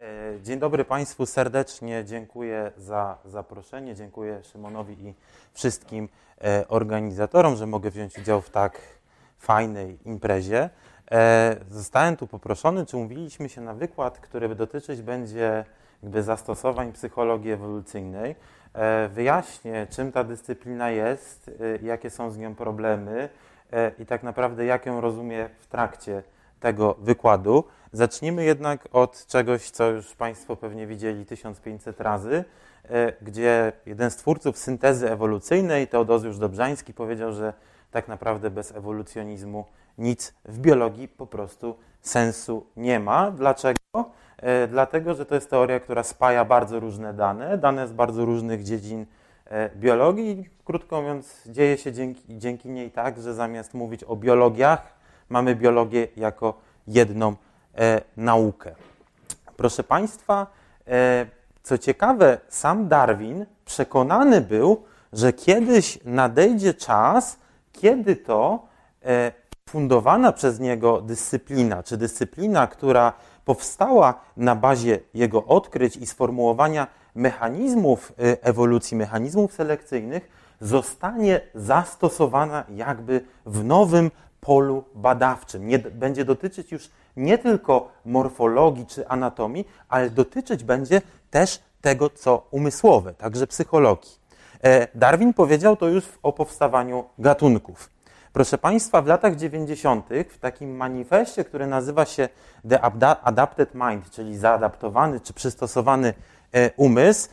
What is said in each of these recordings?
E, dzień dobry Państwu, serdecznie dziękuję za zaproszenie. Dziękuję Szymonowi i wszystkim e, organizatorom, że mogę wziąć udział w tak fajnej imprezie. E, zostałem tu poproszony, czy umówiliśmy się na wykład, który dotyczyć będzie jakby zastosowań psychologii ewolucyjnej. Wyjaśnię, czym ta dyscyplina jest, jakie są z nią problemy i tak naprawdę jak ją rozumie w trakcie tego wykładu. Zacznijmy jednak od czegoś, co już Państwo pewnie widzieli 1500 razy, e, gdzie jeden z twórców syntezy ewolucyjnej, Teodozjusz Dobrzański, powiedział, że tak naprawdę bez ewolucjonizmu nic w biologii po prostu sensu nie ma. Dlaczego? E, dlatego, że to jest teoria, która spaja bardzo różne dane, dane z bardzo różnych dziedzin e, biologii. Krótko mówiąc, dzieje się dzięki, dzięki niej tak, że zamiast mówić o biologiach, mamy biologię jako jedną e, naukę. Proszę Państwa, e, co ciekawe, sam Darwin przekonany był, że kiedyś nadejdzie czas, kiedy to e, fundowana przez niego dyscyplina, czy dyscyplina, która powstała na bazie jego odkryć i sformułowania mechanizmów e, ewolucji, mechanizmów selekcyjnych, zostanie zastosowana jakby w nowym polu badawczym. Nie, będzie dotyczyć już nie tylko morfologii czy anatomii, ale dotyczyć będzie też tego, co umysłowe, także psychologii. E, Darwin powiedział to już o powstawaniu gatunków. Proszę Państwa, w latach 90. w takim manifestie, który nazywa się The Adapted Mind, czyli zaadaptowany czy przystosowany e, umysł,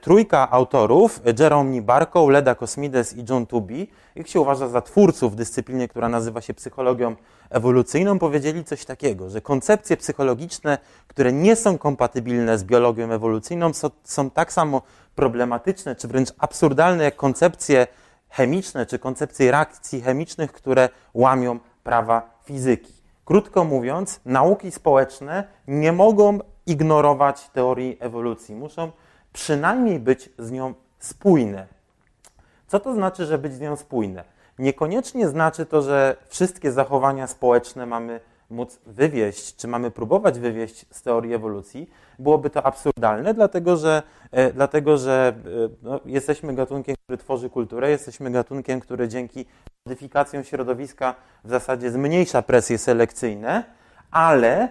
trójka autorów, Jerome Barkow, Leda Cosmides i John Tubi, ich się uważa za twórców w dyscyplinie, która nazywa się psychologią ewolucyjną, powiedzieli coś takiego, że koncepcje psychologiczne, które nie są kompatybilne z biologią ewolucyjną, są, są tak samo problematyczne, czy wręcz absurdalne, jak koncepcje chemiczne, czy koncepcje reakcji chemicznych, które łamią prawa fizyki. Krótko mówiąc, nauki społeczne nie mogą ignorować teorii ewolucji. Muszą przynajmniej być z nią spójne. Co to znaczy, że być z nią spójne? Niekoniecznie znaczy to, że wszystkie zachowania społeczne mamy móc wywieść, czy mamy próbować wywieść z teorii ewolucji. Byłoby to absurdalne, dlatego że, e, dlatego, że e, no, jesteśmy gatunkiem, który tworzy kulturę, jesteśmy gatunkiem, który dzięki modyfikacjom środowiska w zasadzie zmniejsza presje selekcyjne, ale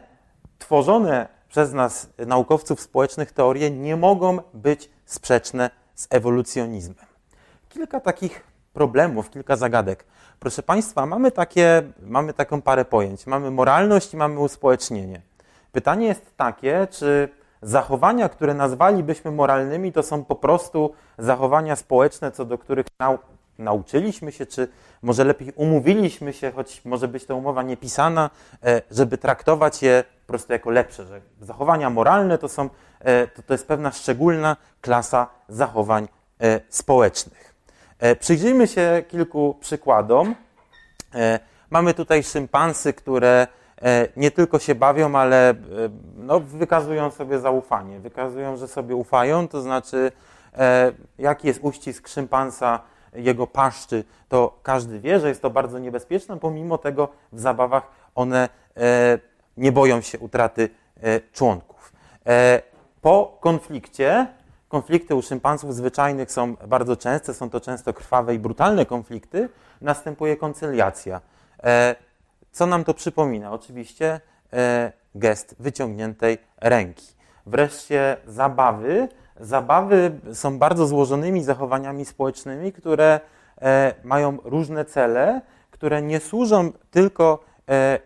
tworzone przez nas, naukowców społecznych, teorie nie mogą być sprzeczne z ewolucjonizmem. Kilka takich problemów, kilka zagadek. Proszę Państwa, mamy, takie, mamy taką parę pojęć. Mamy moralność i mamy uspołecznienie. Pytanie jest takie, czy zachowania, które nazwalibyśmy moralnymi, to są po prostu zachowania społeczne, co do których nau nauczyliśmy się, czy może lepiej umówiliśmy się, choć może być to umowa niepisana, e, żeby traktować je po prostu jako lepsze, że zachowania moralne to, są, e, to, to jest pewna szczególna klasa zachowań e, społecznych. Przyjrzyjmy się kilku przykładom. Mamy tutaj szympansy, które nie tylko się bawią, ale no, wykazują sobie zaufanie, wykazują, że sobie ufają, to znaczy jaki jest uścisk szympansa jego paszczy, to każdy wie, że jest to bardzo niebezpieczne, pomimo tego w zabawach one e, nie boją się utraty e, członków. E, po konflikcie, konflikty u szympansów zwyczajnych są bardzo częste, są to często krwawe i brutalne konflikty, następuje koncyliacja. Co nam to przypomina? Oczywiście gest wyciągniętej ręki. Wreszcie zabawy Zabawy są bardzo złożonymi zachowaniami społecznymi, które e, mają różne cele, które nie służą tylko e,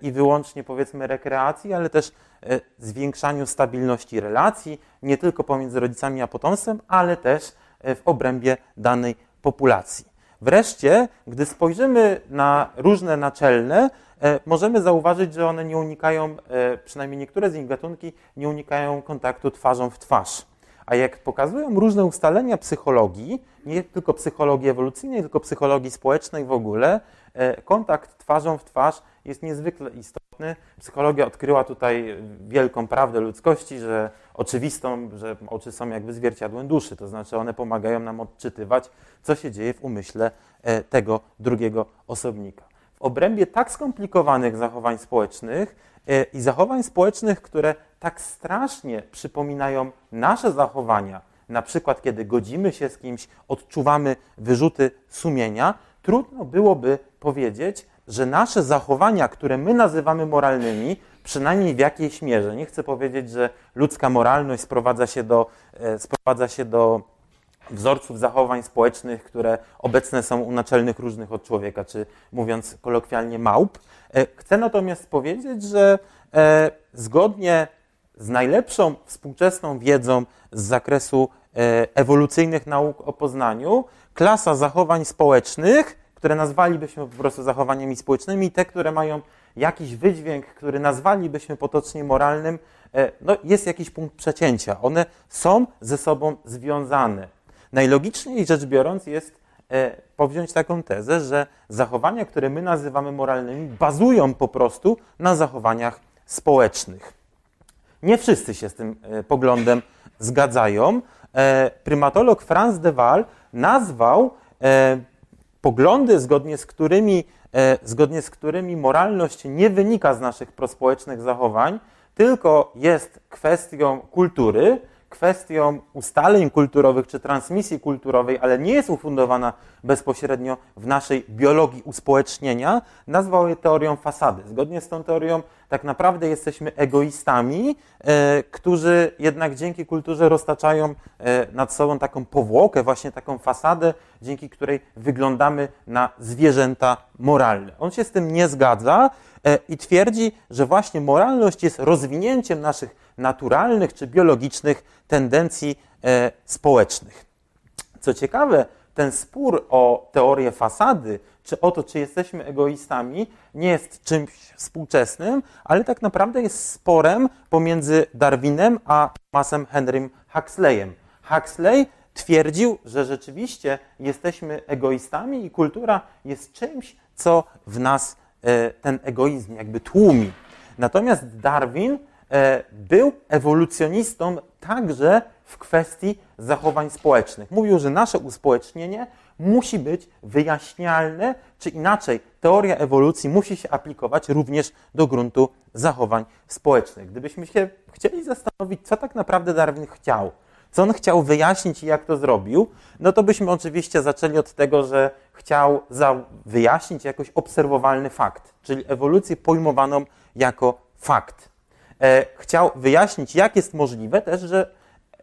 i wyłącznie powiedzmy rekreacji, ale też e, zwiększaniu stabilności relacji, nie tylko pomiędzy rodzicami a potomstwem, ale też w obrębie danej populacji. Wreszcie, gdy spojrzymy na różne naczelne, możemy zauważyć, że one nie unikają, przynajmniej niektóre z nich gatunki, nie unikają kontaktu twarzą w twarz. A jak pokazują różne ustalenia psychologii, nie tylko psychologii ewolucyjnej, tylko psychologii społecznej w ogóle, e, kontakt twarzą w twarz jest niezwykle istotny. Psychologia odkryła tutaj wielką prawdę ludzkości, że oczywistą, że oczy są jakby zwierciadłem duszy, to znaczy one pomagają nam odczytywać, co się dzieje w umyśle e, tego drugiego osobnika. W obrębie tak skomplikowanych zachowań społecznych e, i zachowań społecznych, które tak strasznie przypominają nasze zachowania, na przykład kiedy godzimy się z kimś, odczuwamy wyrzuty sumienia, trudno byłoby powiedzieć, że nasze zachowania, które my nazywamy moralnymi, przynajmniej w jakiejś mierze, nie chcę powiedzieć, że ludzka moralność sprowadza się do, e, sprowadza się do wzorców zachowań społecznych, które obecne są u naczelnych różnych od człowieka, czy mówiąc kolokwialnie małp. E, chcę natomiast powiedzieć, że e, zgodnie z najlepszą współczesną wiedzą z zakresu ewolucyjnych nauk o poznaniu, klasa zachowań społecznych, które nazwalibyśmy po prostu zachowaniami społecznymi, te, które mają jakiś wydźwięk, który nazwalibyśmy potocznie moralnym, e, no jest jakiś punkt przecięcia. One są ze sobą związane. Najlogiczniej rzecz biorąc jest e, powziąć taką tezę, że zachowania, które my nazywamy moralnymi, bazują po prostu na zachowaniach społecznych. Nie wszyscy się z tym e, poglądem zgadzają. Prymatolog Franz de Waal nazwał poglądy, zgodnie z którymi E, zgodnie z którymi moralność nie wynika z naszych prospołecznych zachowań, tylko jest kwestią kultury, kwestią ustaleń kulturowych czy transmisji kulturowej, ale nie jest ufundowana bezpośrednio w naszej biologii uspołecznienia, nazwał je teorią fasady. Zgodnie z tą teorią tak naprawdę jesteśmy egoistami, e, którzy jednak dzięki kulturze roztaczają e, nad sobą taką powłokę, właśnie taką fasadę, dzięki której wyglądamy na zwierzęta moralne. On się z tym nie zgadza e, i twierdzi, że właśnie moralność jest rozwinięciem naszych naturalnych czy biologicznych tendencji społecznych. Co ciekawe, ten spór o teorię fasady, czy o to, czy jesteśmy egoistami, nie jest czymś współczesnym, ale tak naprawdę jest sporem pomiędzy Darwinem a Thomasem Henrym Huxleyem. Huxley twierdził, że rzeczywiście jesteśmy egoistami i kultura jest czymś, co w nas e, ten egoizm jakby tłumi. Natomiast Darwin e, był ewolucjonistą także w kwestii zachowań społecznych. Mówił, że nasze uspołecznienie musi być wyjaśnialne, czy inaczej teoria ewolucji musi się aplikować również do gruntu zachowań społecznych. Gdybyśmy się chcieli zastanowić, co tak naprawdę Darwin chciał, co on chciał wyjaśnić i jak to zrobił, no to byśmy oczywiście zaczęli od tego, że chciał wyjaśnić jakoś obserwowalny fakt, czyli ewolucję pojmowaną jako fakt. E, chciał wyjaśnić, jak jest możliwe też, że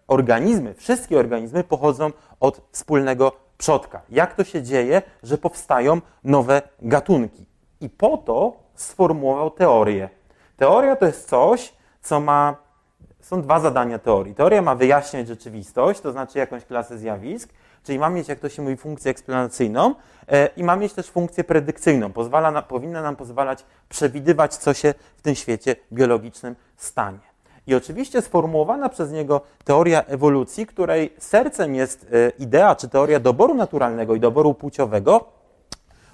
organizmy, wszystkie organizmy pochodzą od wspólnego przodka. Jak to się dzieje, że powstają nowe gatunki. I po to sformułował teorię. Teoria to jest coś, co ma. Są dwa zadania teorii. Teoria ma wyjaśniać rzeczywistość, to znaczy jakąś klasę zjawisk, czyli ma mieć, jak to się mówi, funkcję eksplanacyjną e, i ma mieć też funkcję predykcyjną. Pozwala na, powinna nam pozwalać przewidywać, co się w tym świecie biologicznym stanie. I oczywiście sformułowana przez niego teoria ewolucji, której sercem jest e, idea czy teoria doboru naturalnego i doboru płciowego,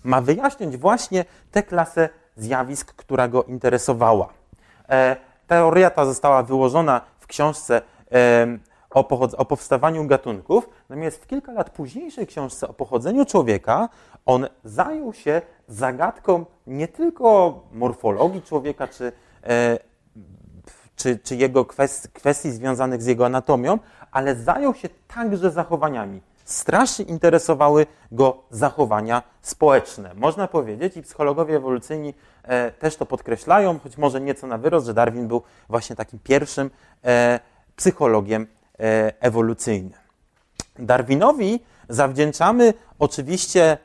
ma wyjaśnić właśnie tę klasę zjawisk, która go interesowała. E, teoria ta została wyłożona w książce o, powstawaniu gatunków, natomiast w kilka lat późniejszej książce o pochodzeniu człowieka on zajął się zagadką nie tylko morfologii człowieka czy e, czy, czy jego kwestii, kwestii związanych z jego anatomią, ale zajął się także zachowaniami. Strasznie interesowały go zachowania społeczne. Można powiedzieć, i psychologowie ewolucyjni e, też to podkreślają, choć może nieco na wyrost, że Darwin był właśnie takim pierwszym e, psychologiem e, ewolucyjnym. Darwinowi zawdzięczamy oczywiście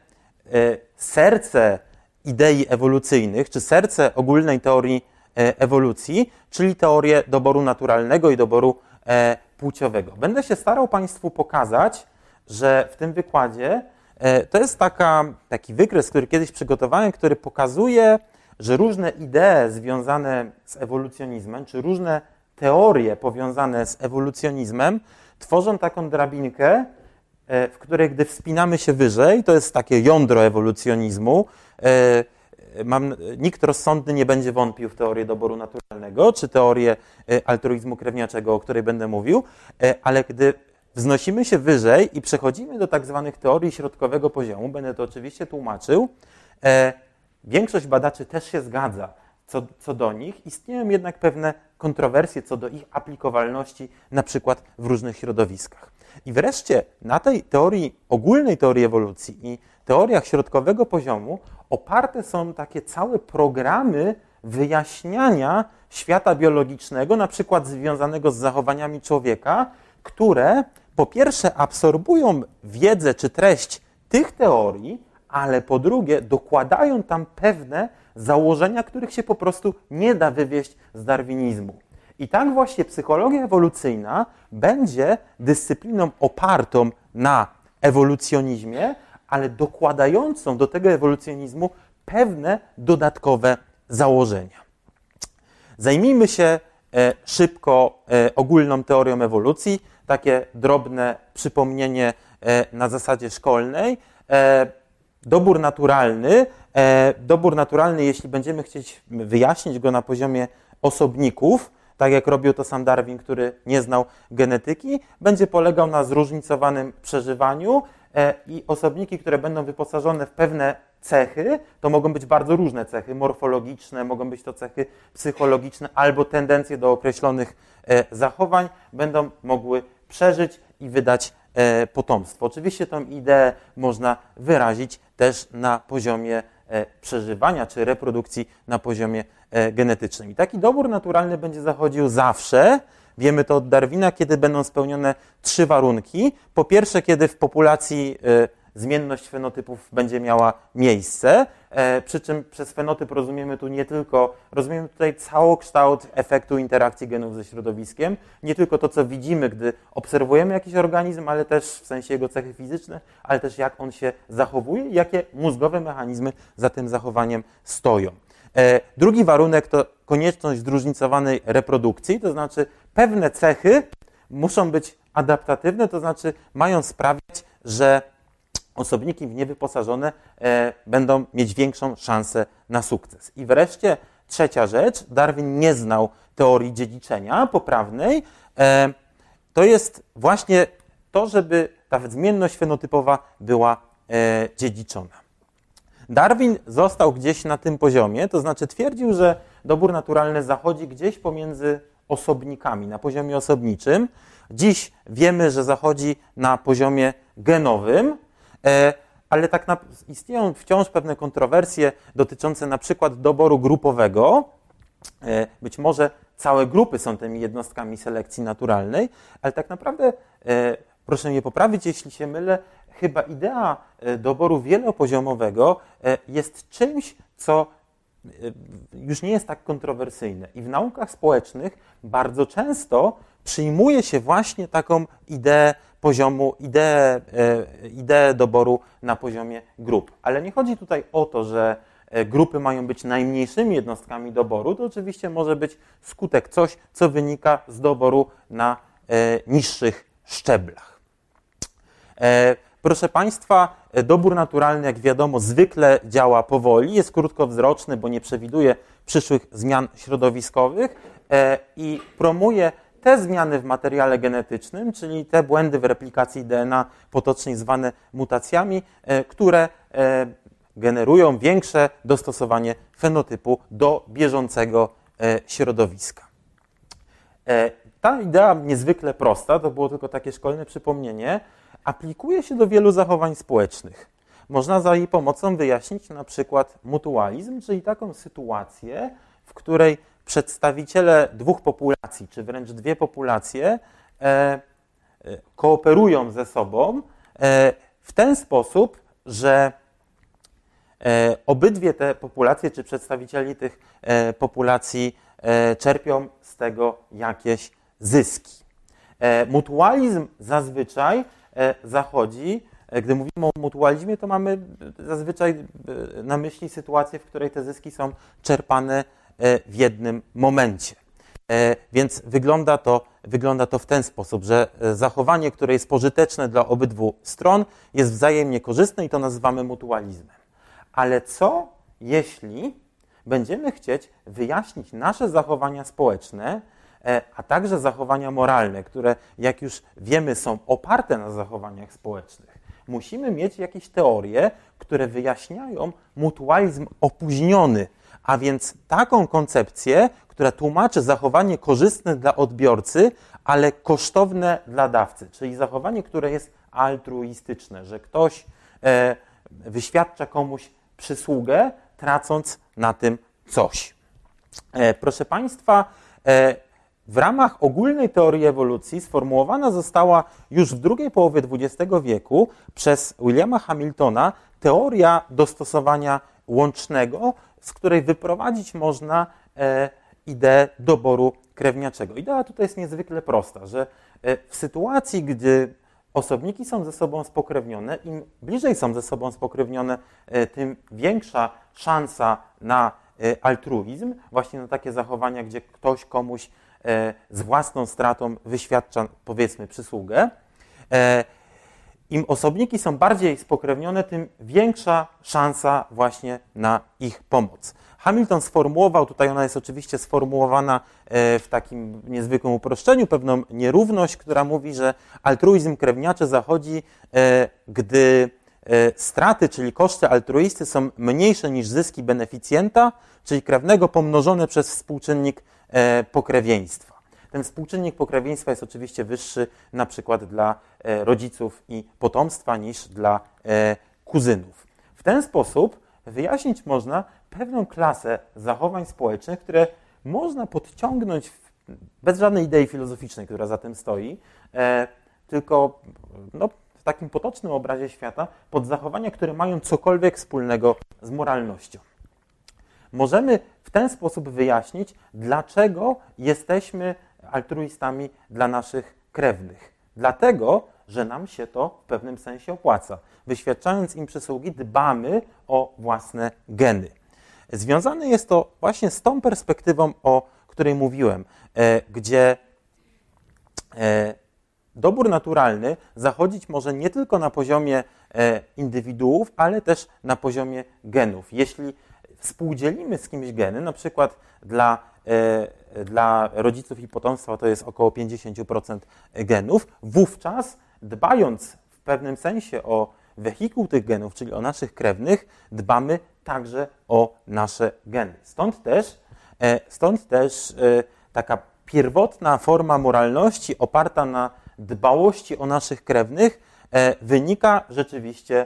e, serce idei ewolucyjnych, czy serce ogólnej teorii ewolucji, czyli teorię doboru naturalnego i doboru e, płciowego. Będę się starał Państwu pokazać, że w tym wykładzie e, to jest taka, taki wykres, który kiedyś przygotowałem, który pokazuje, że różne idee związane z ewolucjonizmem, czy różne teorie powiązane z ewolucjonizmem tworzą taką drabinkę, w której gdy wspinamy się wyżej, to jest takie jądro ewolucjonizmu, mam, nikt rozsądny nie będzie wątpił w teorię doboru naturalnego, czy teorię e, altruizmu krewniaczego, o której będę mówił, e, ale gdy wznosimy się wyżej i przechodzimy do tak zwanych teorii środkowego poziomu, będę to oczywiście tłumaczył, e, większość badaczy też się zgadza co, co do nich, istnieją jednak pewne kontrowersje co do ich aplikowalności, na przykład w różnych środowiskach. I wreszcie na tej teorii, ogólnej teorii ewolucji i teoriach środkowego poziomu oparte są takie całe programy wyjaśniania świata biologicznego, na przykład związanego z zachowaniami człowieka, które po pierwsze absorbują wiedzę czy treść tych teorii, ale po drugie dokładają tam pewne założenia, których się po prostu nie da wywieść z darwinizmu. I tak właśnie psychologia ewolucyjna będzie dyscypliną opartą na ewolucjonizmie, ale dokładającą do tego ewolucjonizmu pewne dodatkowe założenia. Zajmijmy się e, szybko e, ogólną teorią ewolucji, takie drobne przypomnienie e, na zasadzie szkolnej. Dobór naturalny, dobór naturalny, jeśli będziemy chcieć wyjaśnić go na poziomie osobników, tak jak robił to sam Darwin, który nie znał genetyki, będzie polegał na zróżnicowanym przeżywaniu i osobniki, które będą wyposażone w pewne cechy, to mogą być bardzo różne cechy morfologiczne, mogą być to cechy psychologiczne albo tendencje do określonych e, zachowań, będą mogły przeżyć i wydać e, potomstwo. Oczywiście tą ideę można wyrazić też na poziomie e, przeżywania czy reprodukcji na poziomie genetycznym. I taki dobór naturalny będzie zachodził zawsze, wiemy to od Darwina, kiedy będą spełnione trzy warunki. Po pierwsze, kiedy w populacji zmienność fenotypów będzie miała miejsce, e, przy czym przez fenotyp rozumiemy tu nie tylko, rozumiemy tutaj całokształt efektu interakcji genów ze środowiskiem, nie tylko to, co widzimy, gdy obserwujemy jakiś organizm, ale też w sensie jego cechy fizyczne, ale też jak on się zachowuje, jakie mózgowe mechanizmy za tym zachowaniem stoją. E, drugi warunek to konieczność zróżnicowanej reprodukcji, to znaczy pewne cechy muszą być adaptatywne, to znaczy mają sprawiać, że osobniki w nie wyposażone e, będą mieć większą szansę na sukces. I wreszcie trzecia rzecz, Darwin nie znał teorii dziedziczenia poprawnej, e, to jest właśnie to, żeby ta zmienność fenotypowa była e, dziedziczona. Darwin został gdzieś na tym poziomie, to znaczy twierdził, że dobór naturalny zachodzi gdzieś pomiędzy osobnikami, na poziomie osobniczym. Dziś wiemy, że zachodzi na poziomie genowym, ale tak na, istnieją wciąż pewne kontrowersje dotyczące na przykład doboru grupowego. E, być może całe grupy są tymi jednostkami selekcji naturalnej, ale tak naprawdę, e, proszę mnie poprawić, jeśli się mylę, chyba idea doboru wielopoziomowego jest czymś, co już nie jest tak kontrowersyjne. I w naukach społecznych bardzo często przyjmuje się właśnie taką ideę poziomu, ideę, e, ideę doboru na poziomie grup. Ale nie chodzi tutaj o to, że e, grupy mają być najmniejszymi jednostkami doboru, to oczywiście może być skutek coś, co wynika z doboru na e, niższych szczeblach. Proszę Państwa, dobór naturalny, jak wiadomo, zwykle działa powoli, jest krótkowzroczny, bo nie przewiduje przyszłych zmian środowiskowych i promuje te zmiany w materiale genetycznym, czyli te błędy w replikacji DNA, potocznie zwane mutacjami, e, które e, generują większe dostosowanie fenotypu do bieżącego e, środowiska. Ta idea niezwykle prosta, to było tylko takie szkolne przypomnienie, aplikuje się do wielu zachowań społecznych. Można za jej pomocą wyjaśnić na przykład mutualizm, czyli taką sytuację, w której przedstawiciele dwóch populacji, czy wręcz dwie populacje, e, e, kooperują ze sobą e, w ten sposób, że obydwie te populacje, czy przedstawicieli tych populacji czerpią z tego jakieś zyski. Mutualizm zazwyczaj zachodzi, gdy mówimy o mutualizmie, to mamy zazwyczaj na myśli sytuację, w której te zyski są czerpane E, w jednym momencie. E, więc wygląda to, wygląda to w ten sposób, że e, zachowanie, które jest pożyteczne dla obydwu stron, jest wzajemnie korzystne i to nazywamy mutualizmem. Ale co jeśli będziemy chcieć wyjaśnić nasze zachowania społeczne, a także zachowania moralne, które, jak już wiemy, są oparte na zachowaniach społecznych? Musimy mieć jakieś teorie, które wyjaśniają mutualizm opóźniony A więc taką koncepcję, która tłumaczy zachowanie korzystne dla odbiorcy, ale kosztowne dla dawcy, czyli zachowanie, które jest altruistyczne, że ktoś e, wyświadcza komuś przysługę, tracąc na tym coś. E, proszę Państwa, e, w ramach ogólnej teorii ewolucji sformułowana została już w drugiej połowie XX wieku przez Williama Hamiltona teoria dostosowania łącznego, z której wyprowadzić można e, ideę doboru krewniaczego. Idea tutaj jest niezwykle prosta, że w sytuacji, gdy osobniki są ze sobą spokrewnione, im bliżej są ze sobą spokrewnione, tym większa szansa na altruizm, właśnie na takie zachowania, gdzie ktoś komuś E, z własną stratą wyświadcza, powiedzmy, przysługę. E, Im osobniki są bardziej spokrewnione, tym większa szansa właśnie na ich pomoc. Hamilton sformułował, tutaj ona jest oczywiście sformułowana e, w takim niezwykłym uproszczeniu, pewną nierówność, która mówi, że altruizm krewniaczy zachodzi, gdy straty, czyli koszty altruisty są mniejsze niż zyski beneficjenta, czyli krewnego pomnożone przez współczynnik E, pokrewieństwa. Ten współczynnik pokrewieństwa jest oczywiście wyższy na przykład dla e, rodziców i potomstwa niż dla e, kuzynów. W ten sposób wyjaśnić można pewną klasę zachowań społecznych, które można podciągnąć bez żadnej idei filozoficznej, która za tym stoi, tylko no, w takim potocznym obrazie świata pod zachowania, które mają cokolwiek wspólnego z moralnością. Możemy w ten sposób wyjaśnić, dlaczego jesteśmy altruistami dla naszych krewnych. Dlatego, że nam się to w pewnym sensie opłaca. Wyświadczając im przysługi, dbamy o własne geny. Związane jest to właśnie z tą perspektywą, o której mówiłem, e, gdzie e, dobór naturalny zachodzić może nie tylko na poziomie e, indywiduów, ale też na poziomie genów. Jeśli współdzielimy z kimś geny, na przykład dla, dla rodziców i potomstwa to jest około 50% genów, wówczas dbając w pewnym sensie o wehikuł tych genów, czyli o naszych krewnych, dbamy także o nasze geny. Stąd też, e, stąd też e, taka pierwotna forma moralności oparta na dbałości o naszych krewnych wynika rzeczywiście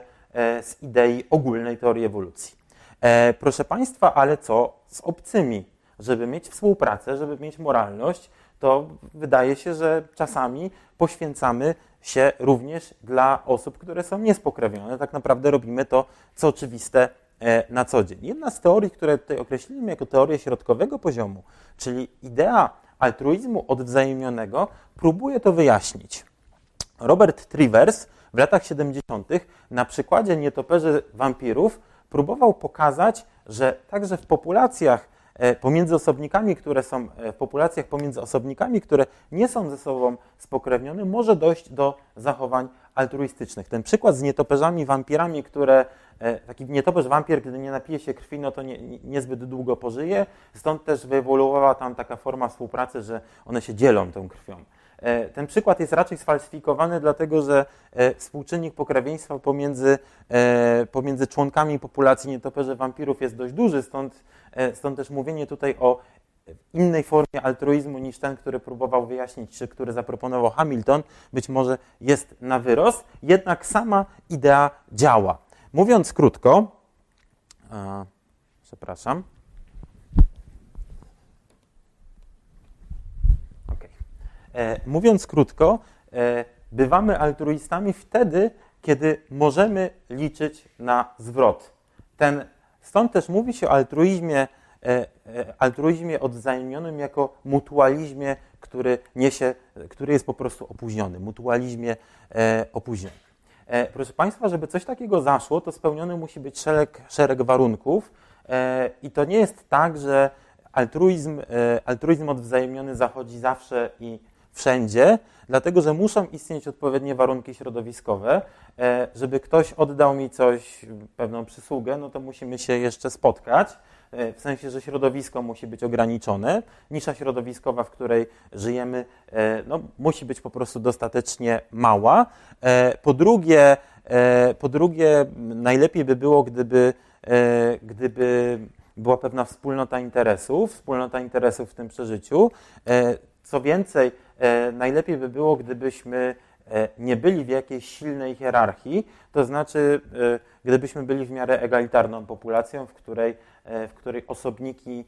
z idei ogólnej teorii ewolucji. E, proszę Państwa, ale co z obcymi? Żeby mieć współpracę, żeby mieć moralność, to wydaje się, że czasami poświęcamy się również dla osób, które są niespokrewnione. Tak naprawdę robimy to, co oczywiste e, na co dzień. Jedna z teorii, które tutaj określimy jako teorię środkowego poziomu, czyli idea altruizmu odwzajemnionego, próbuje to wyjaśnić. Robert Trivers w latach 70. na przykładzie nietoperzy wampirów próbował pokazać, że także w populacjach pomiędzy osobnikami, które są e, w populacjach pomiędzy osobnikami, które nie są ze sobą spokrewnione, może dojść do zachowań altruistycznych. Ten przykład z nietoperzami, wampirami, które e, taki nietoperz wampir, gdy nie napije się krwi, no to nie, niezbyt długo pożyje. Stąd też wyewoluowała tam taka forma współpracy, że one się dzielą tą krwią. E, ten przykład jest raczej sfalsyfikowany, dlatego że e, współczynnik pokrewieństwa pomiędzy, e, pomiędzy członkami populacji nietoperzy wampirów jest dość duży, stąd, stąd też mówienie tutaj o innej formie altruizmu niż ten, który próbował wyjaśnić, czy który zaproponował Hamilton, być może jest na wyrost, jednak sama idea działa. Mówiąc krótko, przepraszam, E, mówiąc krótko, e, bywamy altruistami wtedy, kiedy możemy liczyć na zwrot. Ten, stąd też mówi się o altruizmie, e, altruizmie odwzajemnionym jako mutualizmie, który, niesie, który jest po prostu opóźniony, mutualizmie opóźnionym. Proszę Państwa, żeby coś takiego zaszło, to spełniony musi być szereg, szereg warunków i to nie jest tak, że altruizm, altruizm odwzajemniony zachodzi zawsze i wszędzie, dlatego że muszą istnieć odpowiednie warunki środowiskowe. E, żeby ktoś oddał mi coś, pewną przysługę, no to musimy się jeszcze spotkać. E, w sensie, że środowisko musi być ograniczone. Nisza środowiskowa, w której żyjemy, e, no, musi być po prostu dostatecznie mała. Po drugie, po drugie najlepiej by było, gdyby, gdyby była pewna wspólnota interesów, wspólnota interesów w tym przeżyciu. E, co więcej, e, najlepiej by było, gdybyśmy e, nie byli w jakiejś silnej hierarchii, to znaczy, gdybyśmy byli w miarę egalitarną populacją, w której, w której, osobniki,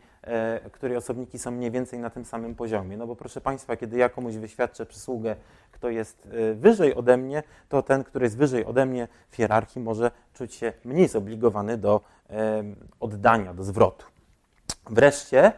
w której osobniki są mniej więcej na tym samym poziomie. No bo proszę Państwa, kiedy ja komuś wyświadczę przysługę, kto jest wyżej ode mnie, to ten, który jest wyżej ode mnie w hierarchii, może czuć się mniej zobligowany do oddania, do zwrotu. Wreszcie e,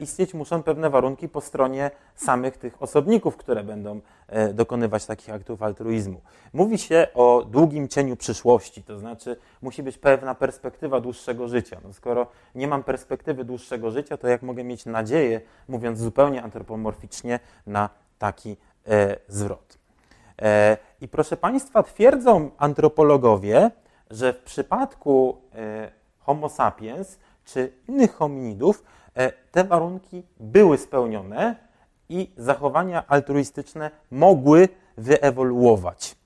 istnieć muszą pewne warunki po stronie samych tych osobników, które będą e, dokonywać takich aktów altruizmu. Mówi się o długim cieniu przyszłości, to znaczy musi być pewna perspektywa dłuższego życia. No skoro nie mam perspektywy dłuższego życia, to jak mogę mieć nadzieję, mówiąc zupełnie antropomorficznie, na taki e, zwrot. E, I proszę Państwa, twierdzą antropologowie, że w przypadku e, Homo sapiens czy innych hominidów e, te warunki były spełnione i zachowania altruistyczne mogły wyewoluować.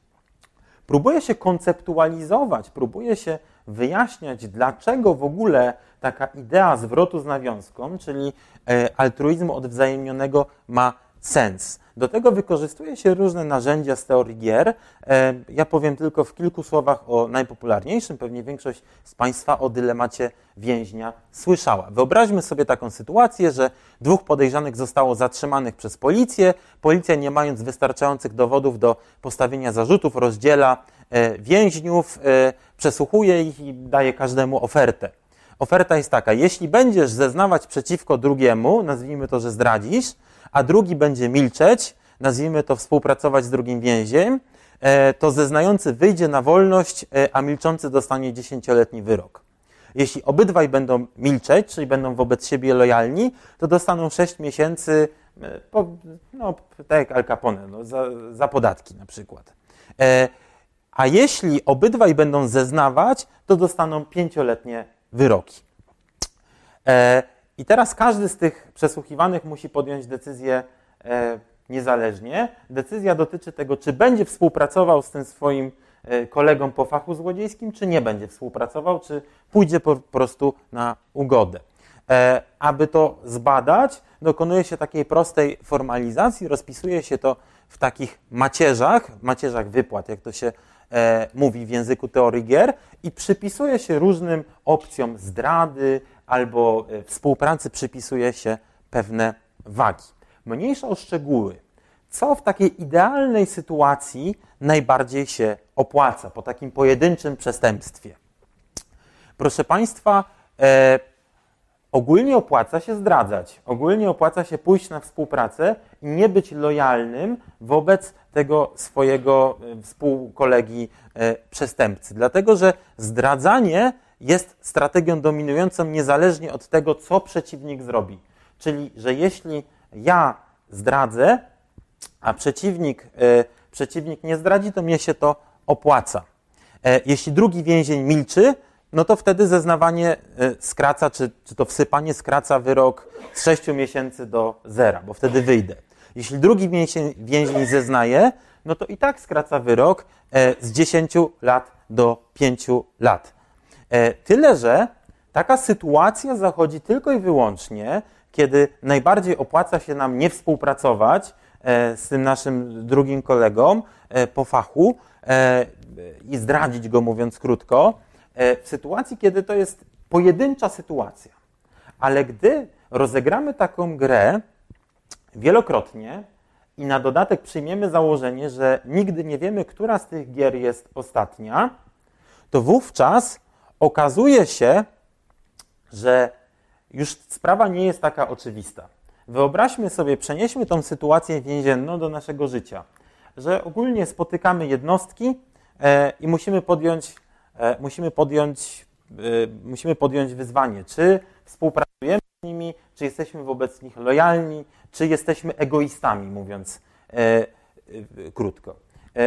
Próbuje się konceptualizować, próbuje się wyjaśniać, dlaczego w ogóle taka idea zwrotu z nawiązką, czyli e, altruizmu odwzajemnionego ma sens. Do tego wykorzystuje się różne narzędzia z teorii gier. E, ja powiem tylko w kilku słowach o najpopularniejszym. Pewnie większość z Państwa o dylemacie więźnia słyszała. Wyobraźmy sobie taką sytuację, że dwóch podejrzanych zostało zatrzymanych przez policję. Policja, nie mając wystarczających dowodów do postawienia zarzutów, rozdziela e, więźniów, e, przesłuchuje ich i daje każdemu ofertę. Oferta jest taka: jeśli będziesz zeznawać przeciwko drugiemu, nazwijmy to, że zdradzisz, a drugi będzie milczeć, nazwijmy to współpracować z drugim więźniem, e, to zeznający wyjdzie na wolność, e, a milczący dostanie dziesięcioletni wyrok. Jeśli obydwaj będą milczeć, czyli będą wobec siebie lojalni, to dostaną 6 miesięcy, e, no, tak jak Al Capone, no, za, za podatki na przykład. A jeśli obydwaj będą zeznawać, to dostaną pięcioletnie wyroki. I teraz każdy z tych przesłuchiwanych musi podjąć decyzję e, niezależnie. Decyzja dotyczy tego, czy będzie współpracował z tym swoim e, kolegą po fachu złodziejskim, czy nie będzie współpracował, czy pójdzie po prostu na ugodę. E, aby to zbadać, dokonuje się takiej prostej formalizacji, rozpisuje się to w takich macierzach, macierzach wypłat, jak to się mówi w języku teorii gier, i przypisuje się różnym opcjom zdrady, albo e, współpracy przypisuje się pewne wagi. Mniejsza o szczegóły. Co w takiej idealnej sytuacji najbardziej się opłaca po takim pojedynczym przestępstwie? Proszę Państwa, e, ogólnie opłaca się zdradzać, ogólnie opłaca się pójść na współpracę i nie być lojalnym wobec tego swojego e, współkolegi e, przestępcy. Dlatego, że zdradzanie jest strategią dominującą niezależnie od tego, co przeciwnik zrobi. Czyli, że jeśli ja zdradzę, a przeciwnik, e, przeciwnik nie zdradzi, to mnie się to opłaca. E, jeśli drugi więzień milczy, no to wtedy zeznawanie e, skraca, czy, czy to wsypanie skraca wyrok z 6 miesięcy do zera, bo wtedy wyjdę. Jeśli drugi więzień, więzień zeznaje, no to i tak skraca wyrok z 10 lat do 5 lat. E, tyle, że taka sytuacja zachodzi tylko i wyłącznie, kiedy najbardziej opłaca się nam nie współpracować e, z tym naszym drugim kolegą e, po fachu i zdradzić go, mówiąc krótko, w sytuacji, kiedy to jest pojedyncza sytuacja. Ale gdy rozegramy taką grę wielokrotnie i na dodatek przyjmiemy założenie, że nigdy nie wiemy, która z tych gier jest ostatnia, to wówczas okazuje się, że już sprawa nie jest taka oczywista. Wyobraźmy sobie, przenieśmy tą sytuację więzienną do naszego życia, że ogólnie spotykamy jednostki e, i musimy podjąć, e, musimy, podjąć, e, musimy podjąć wyzwanie, czy współpracujemy z nimi, czy jesteśmy wobec nich lojalni, czy jesteśmy egoistami, mówiąc krótko.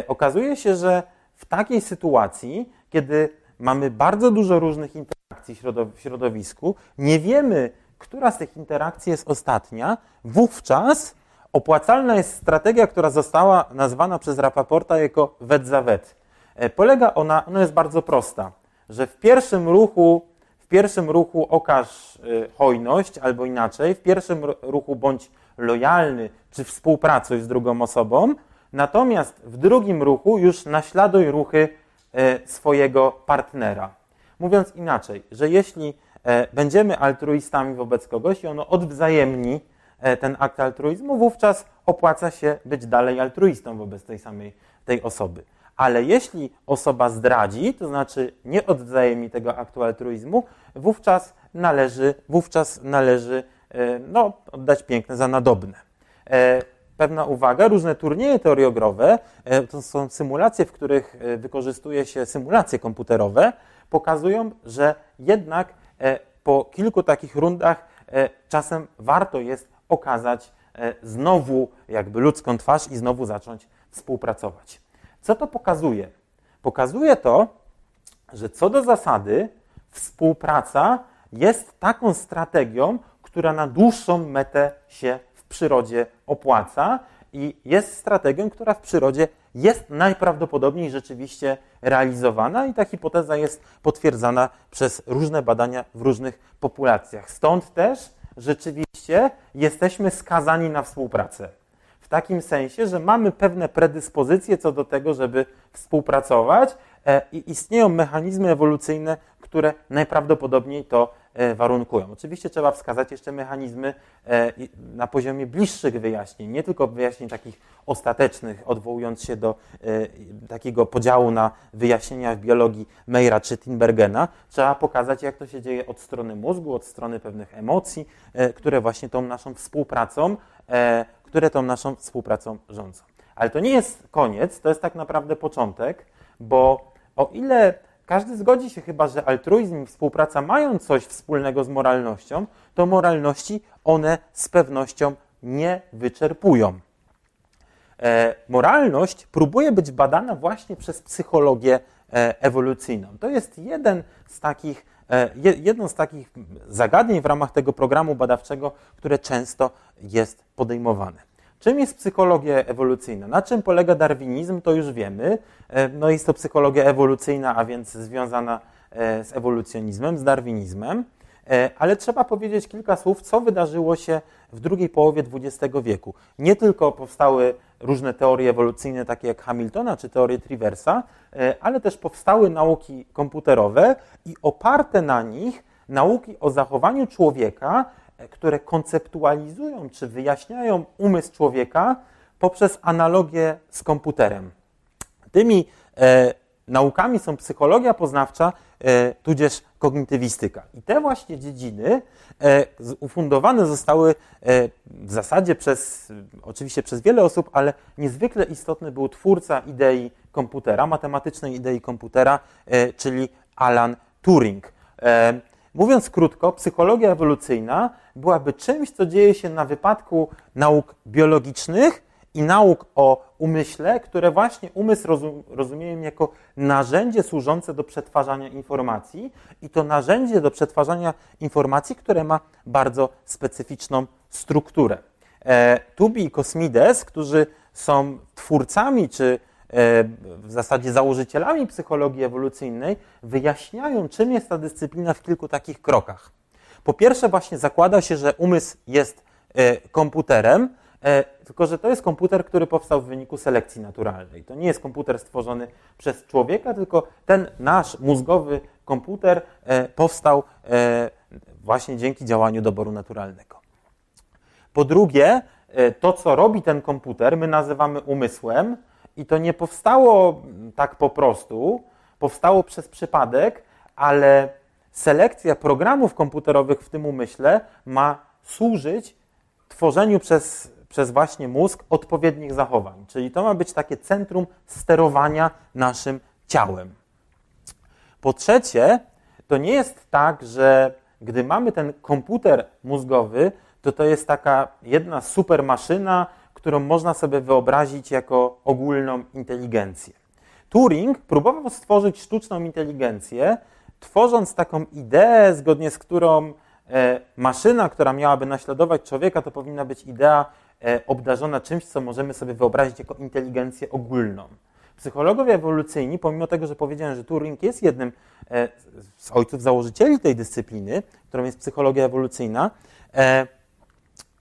Okazuje się, że w takiej sytuacji, kiedy mamy bardzo dużo różnych interakcji w środowisku, nie wiemy, która z tych interakcji jest ostatnia, wówczas opłacalna jest strategia, która została nazwana przez Rapaporta jako wet za wet. E, polega ona, ona jest bardzo prosta, że w pierwszym ruchu, w pierwszym ruchu okaż y, hojność, albo inaczej, w pierwszym ruchu bądź lojalny, czy współpracuj z drugą osobą, natomiast w drugim ruchu już naśladuj ruchy swojego partnera. Mówiąc inaczej, że jeśli e, będziemy altruistami wobec kogoś i ono odwzajemni e, ten akt altruizmu, wówczas opłaca się być dalej altruistą wobec tej samej tej osoby. Ale jeśli osoba zdradzi, to znaczy nie odwzajemni tego aktu altruizmu, wówczas należy, wówczas należy e, no, oddać piękne za nadobne. E, pewna uwaga, różne turnieje teoriogrowe, e, to są symulacje, w których wykorzystuje się symulacje komputerowe, pokazują, że jednak po kilku takich rundach czasem warto jest okazać znowu jakby ludzką twarz i znowu zacząć współpracować. Co to pokazuje? Pokazuje to, że co do zasady współpraca jest taką strategią, która na dłuższą metę się przyrodzie opłaca i jest strategią, która w przyrodzie jest najprawdopodobniej rzeczywiście realizowana i ta hipoteza jest potwierdzana przez różne badania w różnych populacjach. Stąd też rzeczywiście jesteśmy skazani na współpracę w takim sensie, że mamy pewne predyspozycje co do tego, żeby współpracować e, i istnieją mechanizmy ewolucyjne, które najprawdopodobniej to e, warunkują. Oczywiście trzeba wskazać jeszcze mechanizmy e, na poziomie bliższych wyjaśnień, nie tylko wyjaśnień takich ostatecznych, odwołując się do takiego podziału na wyjaśnienia w biologii Meyra czy Tinbergena. Trzeba pokazać, jak to się dzieje od strony mózgu, od strony pewnych emocji, które właśnie tą naszą współpracą które tą naszą współpracą rządzą. Ale to nie jest koniec, to jest tak naprawdę początek, bo o ile każdy zgodzi się chyba, że altruizm i współpraca mają coś wspólnego z moralnością, to moralności one z pewnością nie wyczerpują. E, moralność próbuje być badana właśnie przez psychologię e, ewolucyjną. To jest jeden z takich, e, jedno z takich zagadnień w ramach tego programu badawczego, które często jest podejmowane. Czym jest psychologia ewolucyjna? Na czym polega darwinizm, to już wiemy. E, no jest to psychologia ewolucyjna, a więc związana e, z ewolucjonizmem, z darwinizmem. E, ale trzeba powiedzieć kilka słów, co wydarzyło się w drugiej połowie XX wieku. Nie tylko powstały różne teorie ewolucyjne, takie jak Hamiltona czy teorie Triversa, ale też powstały nauki komputerowe i oparte na nich nauki o zachowaniu człowieka które konceptualizują czy wyjaśniają umysł człowieka poprzez analogię z komputerem. Tymi e, naukami są psychologia poznawcza, e, tudzież kognitywistyka. I te właśnie dziedziny e, ufundowane zostały e, w zasadzie przez, oczywiście przez wiele osób, ale niezwykle istotny był twórca idei komputera, matematycznej idei komputera, e, czyli Alan Turing. Mówiąc krótko, psychologia ewolucyjna byłaby czymś, co dzieje się na wypadku nauk biologicznych i nauk o umyśle, które właśnie umysł rozum, jako narzędzie służące do przetwarzania informacji i to narzędzie do przetwarzania informacji, które ma bardzo specyficzną strukturę. E, Tubi i Kosmides, którzy są twórcami czy w zasadzie założycielami psychologii ewolucyjnej, wyjaśniają, czym jest ta dyscyplina w kilku takich krokach. Po pierwsze, właśnie zakłada się, że umysł jest e, komputerem, e, tylko że to jest komputer, który powstał w wyniku selekcji naturalnej. To nie jest komputer stworzony przez człowieka, tylko ten nasz mózgowy komputer powstał właśnie dzięki działaniu doboru naturalnego. Po drugie, to, co robi ten komputer, my nazywamy umysłem, i to nie powstało tak po prostu, powstało przez przypadek, ale selekcja programów komputerowych w tym umyśle ma służyć tworzeniu przez, przez właśnie mózg odpowiednich zachowań. Czyli to ma być takie centrum sterowania naszym ciałem. Po trzecie, to nie jest tak, że gdy mamy ten komputer mózgowy, to to jest taka jedna super maszyna, którą można sobie wyobrazić jako ogólną inteligencję. Turing próbował stworzyć sztuczną inteligencję, tworząc taką ideę, zgodnie z którą e, maszyna, która miałaby naśladować człowieka, to powinna być idea e, obdarzona czymś, co możemy sobie wyobrazić jako inteligencję ogólną. Psychologowie ewolucyjni, pomimo tego, że powiedziałem, że Turing jest jednym e, z ojców założycieli tej dyscypliny, którą jest psychologia ewolucyjna,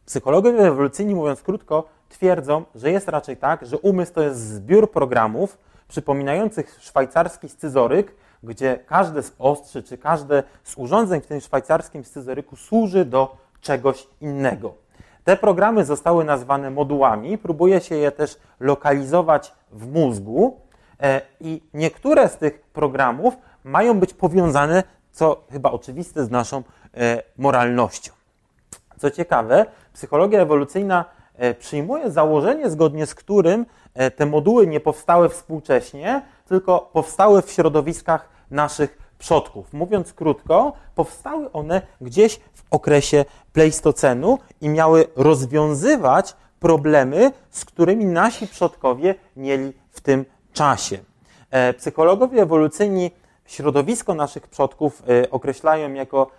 psychologowie ewolucyjni, mówiąc krótko, twierdzą, że jest raczej tak, że umysł to jest zbiór programów przypominających szwajcarski scyzoryk, gdzie każde z ostrzy czy każde z urządzeń w tym szwajcarskim scyzoryku służy do czegoś innego. Te programy zostały nazwane modułami, próbuje się je też lokalizować w mózgu e, i niektóre z tych programów mają być powiązane, co chyba oczywiste, z naszą e, moralnością. Co ciekawe, psychologia ewolucyjna przyjmuje założenie, zgodnie z którym te moduły nie powstały współcześnie, tylko powstały w środowiskach naszych przodków. Mówiąc krótko, powstały one gdzieś w okresie Pleistocenu i miały rozwiązywać problemy, z którymi nasi przodkowie mieli w tym czasie. E, psychologowie ewolucyjni środowisko naszych przodków e, określają jako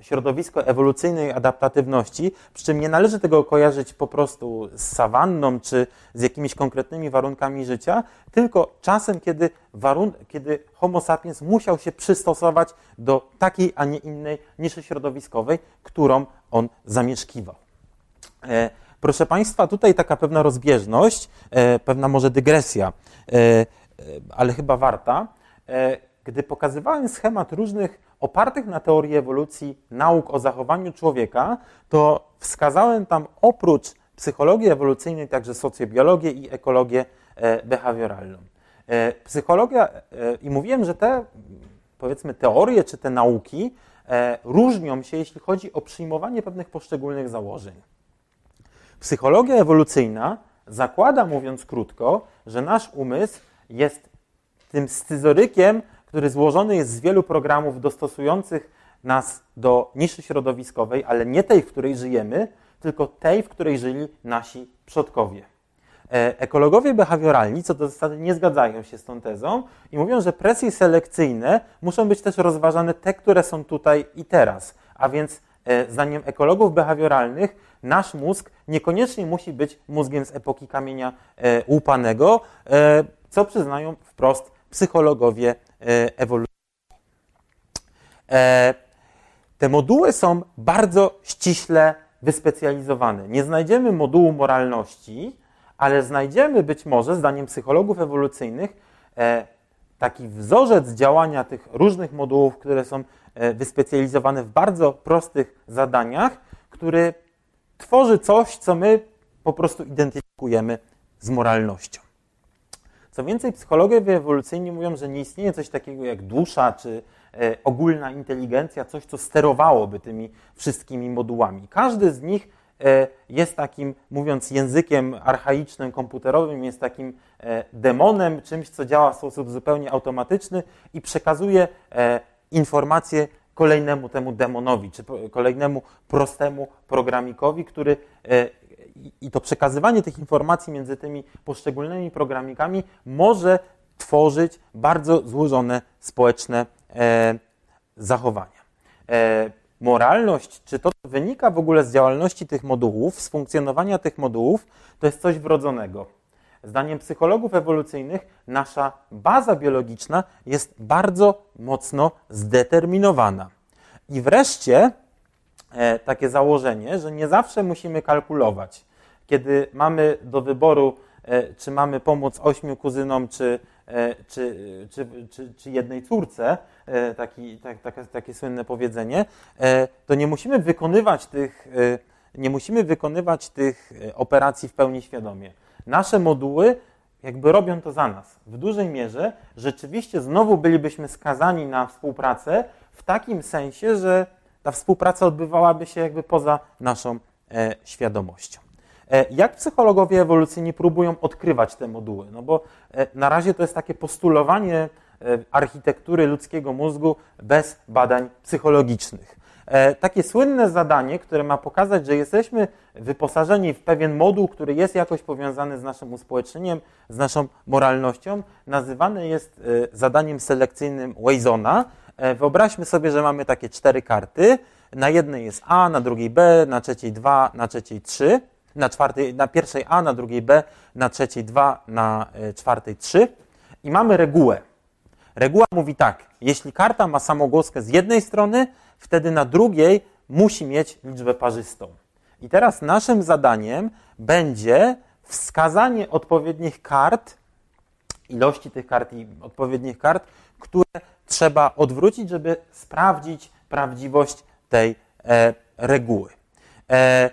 środowisko ewolucyjnej adaptatywności, przy czym nie należy tego kojarzyć po prostu z sawanną czy z jakimiś konkretnymi warunkami życia, tylko czasem, kiedy, warun- kiedy Homo sapiens musiał się przystosować do takiej, a nie innej niszy środowiskowej, którą on zamieszkiwał. E, proszę Państwa, tutaj taka pewna rozbieżność, e, pewna może dygresja, e, ale chyba warta. Gdy pokazywałem schemat różnych opartych na teorii ewolucji nauk o zachowaniu człowieka, to wskazałem tam oprócz psychologii ewolucyjnej także socjobiologię i ekologię e, behawioralną. E, psychologia, e, i mówiłem, że te powiedzmy teorie czy te nauki różnią się, jeśli chodzi o przyjmowanie pewnych poszczególnych założeń. Psychologia ewolucyjna zakłada, mówiąc krótko, że nasz umysł jest tym scyzorykiem który złożony jest z wielu programów dostosujących nas do niszy środowiskowej, ale nie tej, w której żyjemy, tylko tej, w której żyli nasi przodkowie. E, ekologowie behawioralni, co do zasady, nie zgadzają się z tą tezą i mówią, że presje selekcyjne muszą być też rozważane te, które są tutaj i teraz. A więc, e, zdaniem ekologów behawioralnych, nasz mózg niekoniecznie musi być mózgiem z epoki kamienia e, łupanego, co przyznają wprost psychologowie ewolucji. E, te moduły są bardzo ściśle wyspecjalizowane. Nie znajdziemy modułu moralności, ale znajdziemy być może, zdaniem psychologów ewolucyjnych, e, taki wzorzec działania tych różnych modułów, które są wyspecjalizowane w bardzo prostych zadaniach, który tworzy coś, co my po prostu identyfikujemy z moralnością. Co więcej, psychologowie ewolucyjni mówią, że nie istnieje coś takiego jak dusza czy e, ogólna inteligencja, coś, co sterowałoby tymi wszystkimi modułami. Każdy z nich e, jest takim, mówiąc językiem archaicznym, komputerowym, jest takim e, demonem, czymś, co działa w sposób zupełnie automatyczny i przekazuje informacje kolejnemu temu demonowi, czy kolejnemu prostemu programikowi, który i to przekazywanie tych informacji między tymi poszczególnymi programikami może tworzyć bardzo złożone społeczne e, zachowania. E, moralność, czy to wynika w ogóle z działalności tych modułów, z funkcjonowania tych modułów, to jest coś wrodzonego. Zdaniem psychologów ewolucyjnych nasza baza biologiczna jest bardzo mocno zdeterminowana. I wreszcie takie założenie, że nie zawsze musimy kalkulować kiedy mamy do wyboru, e, czy mamy pomóc ośmiu kuzynom, czy, e, czy, czy, czy, jednej córce, e, taki, tak, takie słynne powiedzenie, to nie musimy wykonywać tych, nie musimy wykonywać tych operacji w pełni świadomie. Nasze moduły jakby robią to za nas. W dużej mierze rzeczywiście znowu bylibyśmy skazani na współpracę w takim sensie, że ta współpraca odbywałaby się jakby poza naszą świadomością. E, jak psychologowie ewolucyjni próbują odkrywać te moduły? No bo e, na razie to jest takie postulowanie e, architektury ludzkiego mózgu bez badań psychologicznych. Takie słynne zadanie, które ma pokazać, że jesteśmy wyposażeni w pewien moduł, który jest jakoś powiązany z naszym uspołecznieniem, z naszą moralnością, nazywane jest zadaniem selekcyjnym Wazona. Wyobraźmy sobie, że mamy takie cztery karty. Na jednej jest A, na drugiej B, na trzeciej 2, na trzeciej 3 na, czwartej, na pierwszej A, na drugiej B, na trzeciej 2, na e, czwartej 3. i mamy regułę. Reguła mówi tak, jeśli karta ma samogłoskę z jednej strony, wtedy na drugiej musi mieć liczbę parzystą. I teraz naszym zadaniem będzie wskazanie odpowiednich kart, ilości tych kart i odpowiednich kart, które trzeba odwrócić, żeby sprawdzić prawdziwość tej e, reguły. E,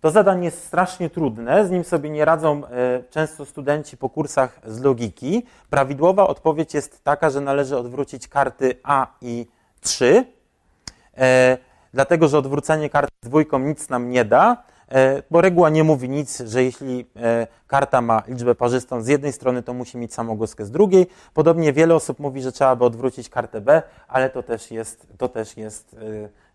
to zadanie jest strasznie trudne, z nim sobie nie radzą e, często studenci po kursach z logiki. Prawidłowa odpowiedź jest taka, że należy odwrócić karty A i 3, e, dlatego że odwrócenie karty dwójką nic nam nie da, bo reguła nie mówi nic, że jeśli karta ma liczbę parzystą z jednej strony, to musi mieć samogłoskę z drugiej. Podobnie wiele osób mówi, że trzeba by odwrócić kartę B, ale to też jest, to też jest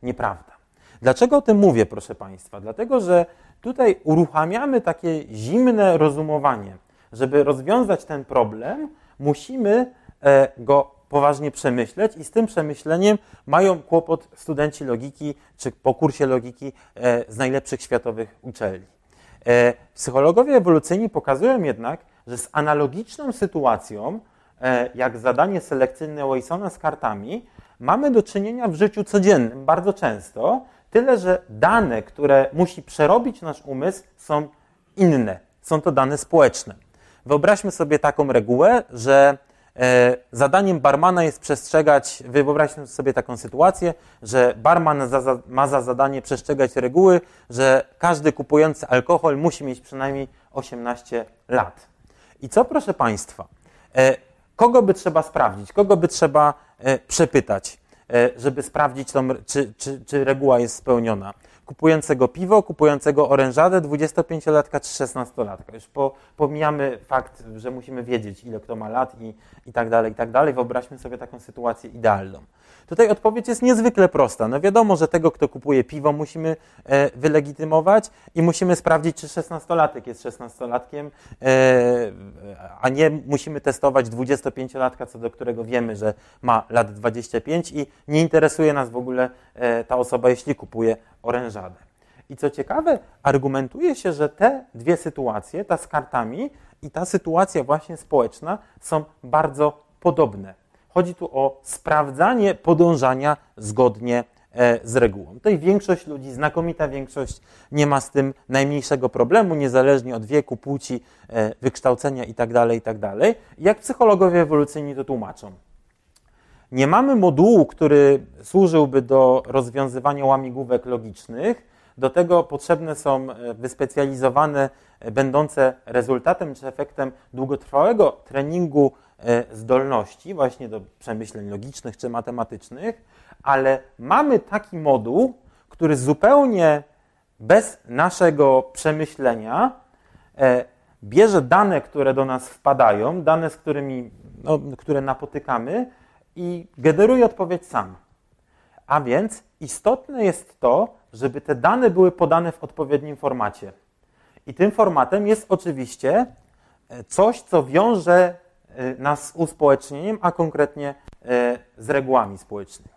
nieprawda. Dlaczego o tym mówię, proszę Państwa? Dlatego, że tutaj uruchamiamy takie zimne rozumowanie. Żeby rozwiązać ten problem, musimy e, go poważnie przemyśleć i z tym przemyśleniem mają kłopot studenci logiki czy po kursie logiki e, z najlepszych światowych uczelni. E, psychologowie ewolucyjni pokazują jednak, że z analogiczną sytuacją, jak zadanie selekcyjne Wasona z kartami, mamy do czynienia w życiu codziennym bardzo często, Tyle, że dane, które musi przerobić nasz umysł, są inne. Są to dane społeczne. Wyobraźmy sobie taką regułę, że e, zadaniem barmana jest przestrzegać, wyobraźmy sobie taką sytuację, że barman za, za, ma za zadanie przestrzegać reguły, że każdy kupujący alkohol musi mieć przynajmniej 18 lat. I co, proszę Państwa, e, kogo by trzeba sprawdzić, kogo by trzeba e, przepytać? E, żeby sprawdzić, tą, czy, czy, czy reguła jest spełniona. Kupującego piwo, kupującego orężadę, 25-latka czy 16-latka. Już po, pomijamy fakt, że musimy wiedzieć, ile kto ma lat i, i tak dalej, i tak dalej. Wyobraźmy sobie taką sytuację idealną. Tutaj odpowiedź jest niezwykle prosta. No wiadomo, że tego, kto kupuje piwo, musimy e, wylegitymować i musimy sprawdzić, czy 16-latek jest 16-latkiem, e, a nie musimy testować 25-latka, co do którego wiemy, że ma lat 25 i nie interesuje nas w ogóle e, ta osoba, jeśli kupuje orężadę. I co ciekawe, argumentuje się, że te dwie sytuacje, ta z kartami i ta sytuacja właśnie społeczna, są bardzo podobne. Chodzi tu o sprawdzanie podążania zgodnie e, z regułą. Tutaj większość ludzi, znakomita większość, nie ma z tym najmniejszego problemu, niezależnie od wieku, płci, e, wykształcenia itd. Tak itd. Tak Jak psychologowie ewolucyjni to tłumaczą? Nie mamy modułu, który służyłby do rozwiązywania łamigłówek logicznych. Do tego potrzebne są e, wyspecjalizowane, będące rezultatem czy efektem długotrwałego treningu E, zdolności właśnie do przemyśleń logicznych czy matematycznych, ale mamy taki moduł, który zupełnie bez naszego przemyślenia e, bierze dane, które do nas wpadają, dane, z którymi, no, które napotykamy i generuje odpowiedź sam. A więc istotne jest to, żeby te dane były podane w odpowiednim formacie. I tym formatem jest oczywiście e, coś, co wiąże E, nas z uspołecznieniem, a konkretnie e, z regułami społecznymi.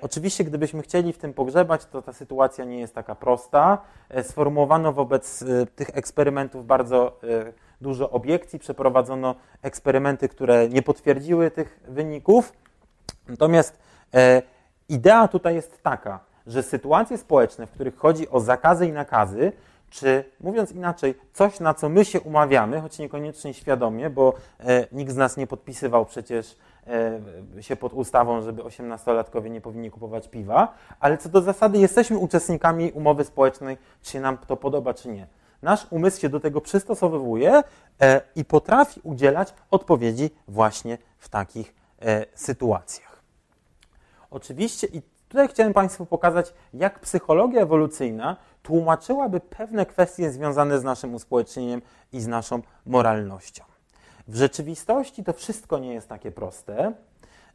Oczywiście, gdybyśmy chcieli w tym pogrzebać, to ta sytuacja nie jest taka prosta. Sformułowano wobec tych eksperymentów bardzo dużo obiekcji, przeprowadzono eksperymenty, które nie potwierdziły tych wyników. Natomiast idea tutaj jest taka, że sytuacje społeczne, w których chodzi o zakazy i nakazy, czy mówiąc inaczej, coś, na co my się umawiamy, choć niekoniecznie świadomie, bo e, nikt z nas nie podpisywał przecież e, się pod ustawą, żeby 18-latkowie nie powinni kupować piwa, ale co do zasady jesteśmy uczestnikami umowy społecznej, czy nam to podoba, czy nie. Nasz umysł się do tego przystosowuje e, i potrafi udzielać odpowiedzi właśnie w takich e, sytuacjach. Oczywiście, i tutaj chciałem Państwu pokazać, jak psychologia ewolucyjna tłumaczyłaby pewne kwestie związane z naszym uspołecznieniem i z naszą moralnością. W rzeczywistości to wszystko nie jest takie proste.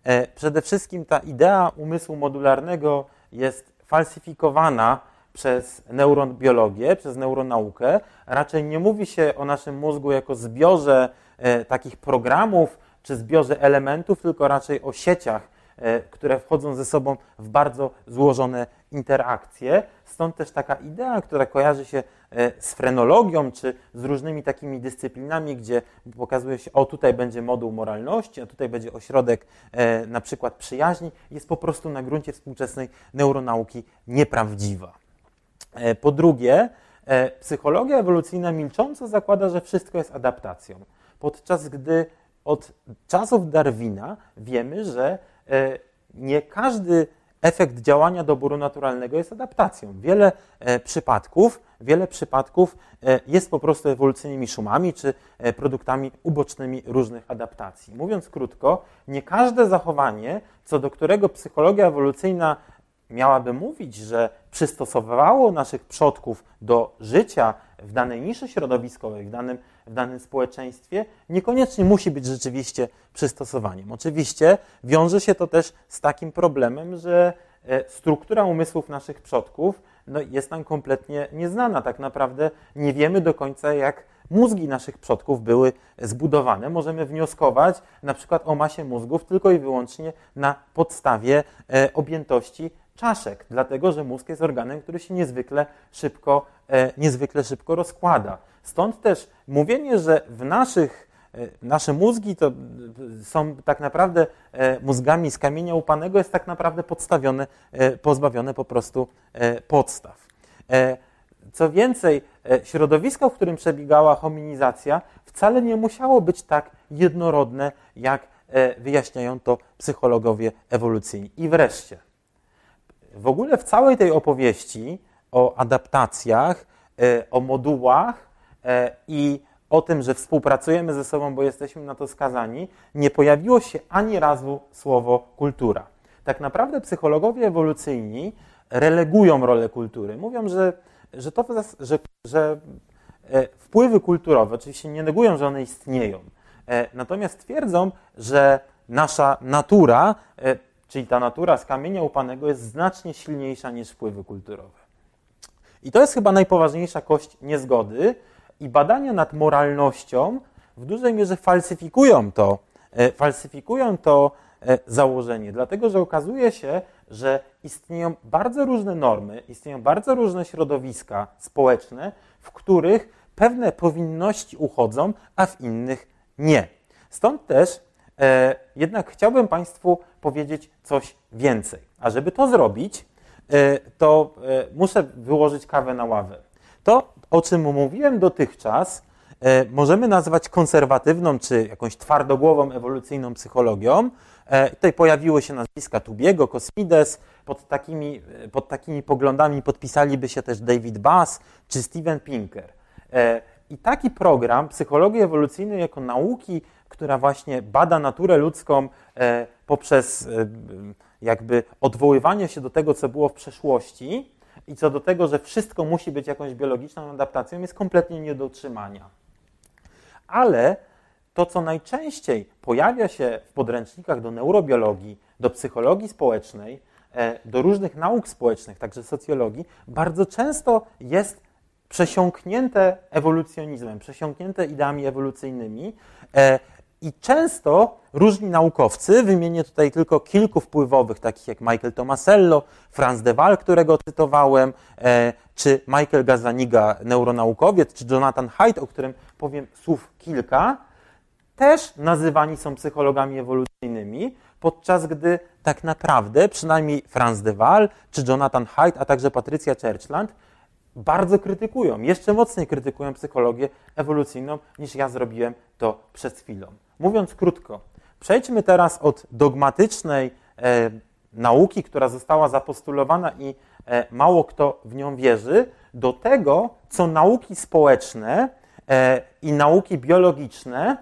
E, przede wszystkim ta idea umysłu modularnego jest falsyfikowana przez neurobiologię, przez neuronaukę. Raczej nie mówi się o naszym mózgu jako zbiorze e, takich programów czy zbiorze elementów, tylko raczej o sieciach, e, które wchodzą ze sobą w bardzo złożone interakcje. Stąd też taka idea, która kojarzy się z frenologią, czy z różnymi takimi dyscyplinami, gdzie pokazuje się, o tutaj będzie moduł moralności, a tutaj będzie ośrodek na przykład przyjaźni, jest po prostu na gruncie współczesnej neuronauki nieprawdziwa. Po drugie, psychologia ewolucyjna milcząco zakłada, że wszystko jest adaptacją, podczas gdy od czasów Darwina wiemy, że nie każdy efekt działania doboru naturalnego jest adaptacją. Wiele e, przypadków, wiele przypadków e, jest po prostu ewolucyjnymi szumami czy e, produktami ubocznymi różnych adaptacji. Mówiąc krótko, nie każde zachowanie, co do którego psychologia ewolucyjna miałaby mówić, że przystosowało naszych przodków do życia w danej niszy środowiskowej, w danym, w danym społeczeństwie, niekoniecznie musi być rzeczywiście przystosowaniem. Oczywiście wiąże się to też z takim problemem, że e, struktura umysłów naszych przodków no, jest nam kompletnie nieznana. Tak naprawdę nie wiemy do końca, jak mózgi naszych przodków były zbudowane. Możemy wnioskować na przykład o masie mózgów tylko i wyłącznie na podstawie e, objętości czaszek, dlatego że mózg jest organem, który się niezwykle szybko, e, niezwykle szybko rozkłada. Stąd też mówienie, że w naszych e, nasze mózgi to są tak naprawdę e, mózgami z kamienia upanego, jest tak naprawdę podstawione, pozbawione po prostu podstaw. Co więcej, środowisko, w którym przebiegała hominizacja, wcale nie musiało być tak jednorodne, jak wyjaśniają to psychologowie ewolucyjni. I wreszcie, w ogóle w całej tej opowieści o adaptacjach, e, o modułach e, i o tym, że współpracujemy ze sobą, bo jesteśmy na to skazani, nie pojawiło się ani razu słowo kultura. Tak naprawdę psychologowie ewolucyjni relegują rolę kultury. Mówią, że, że, to, że, że e, wpływy kulturowe, oczywiście nie negują, że one istnieją, natomiast twierdzą, że nasza natura czyli ta natura z kamienia upanego jest znacznie silniejsza niż wpływy kulturowe. I to jest chyba najpoważniejsza kość niezgody i badania nad moralnością w dużej mierze falsyfikują to, e, falsyfikują to e, założenie, dlatego że okazuje się, że istnieją bardzo różne normy, istnieją bardzo różne środowiska społeczne, w których pewne powinności uchodzą, a w innych nie. Stąd też jednak chciałbym Państwu powiedzieć coś więcej. A żeby to zrobić, e, to e, muszę wyłożyć kawę na ławę. To, o czym mówiłem dotychczas, możemy nazwać konserwatywną czy jakąś twardogłową ewolucyjną psychologią. Tutaj pojawiły się nazwiska Tubiego, Kosmides. Pod takimi, pod takimi poglądami podpisaliby się też David Bass czy Steven Pinker. I taki program psychologii ewolucyjnej jako nauki która właśnie bada naturę ludzką e, poprzez e, jakby odwoływanie się do tego, co było w przeszłości i co do tego, że wszystko musi być jakąś biologiczną adaptacją, jest kompletnie nie do utrzymania. Ale to, co najczęściej pojawia się w podręcznikach do neurobiologii, do psychologii społecznej, e, do różnych nauk społecznych, także socjologii, bardzo często jest przesiąknięte ewolucjonizmem, przesiąknięte ideami ewolucyjnymi, i często różni naukowcy, wymienię tutaj tylko kilku wpływowych, takich jak Michael Tomasello, Franz de Waal, którego cytowałem, e, czy Michael Gazaniga, neuronaukowiec, czy Jonathan Haidt, o którym powiem słów kilka, też nazywani są psychologami ewolucyjnymi, podczas gdy tak naprawdę przynajmniej Franz de Waal, czy Jonathan Haidt, a także Patrycja Churchland bardzo krytykują, jeszcze mocniej krytykują psychologię ewolucyjną, niż ja zrobiłem to przed chwilą. Mówiąc krótko, przejdźmy teraz od dogmatycznej e, nauki, która została zapostulowana i e, mało kto w nią wierzy, do tego, co nauki społeczne e, i nauki biologiczne,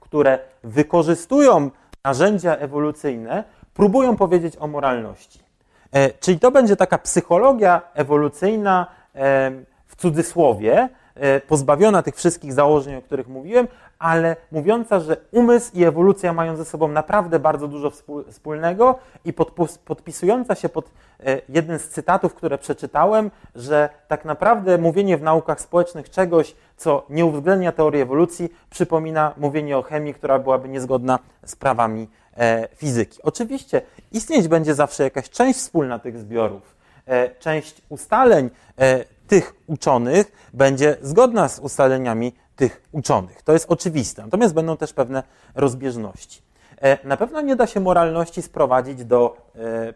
które wykorzystują narzędzia ewolucyjne, próbują powiedzieć o moralności. E, czyli to będzie taka psychologia ewolucyjna e, w cudzysłowie, e, pozbawiona tych wszystkich założeń, o których mówiłem, ale mówiąca, że umysł i ewolucja mają ze sobą naprawdę bardzo dużo wspólnego i podpisująca się pod e, jeden z cytatów, które przeczytałem, że tak naprawdę mówienie w naukach społecznych czegoś, co nie uwzględnia teorii ewolucji, przypomina mówienie o chemii, która byłaby niezgodna z prawami e, fizyki. Oczywiście istnieć będzie zawsze jakaś część wspólna tych zbiorów, e, część ustaleń, tych uczonych będzie zgodna z ustaleniami tych uczonych. To jest oczywiste. Natomiast będą też pewne rozbieżności. E, na pewno nie da się moralności sprowadzić do e,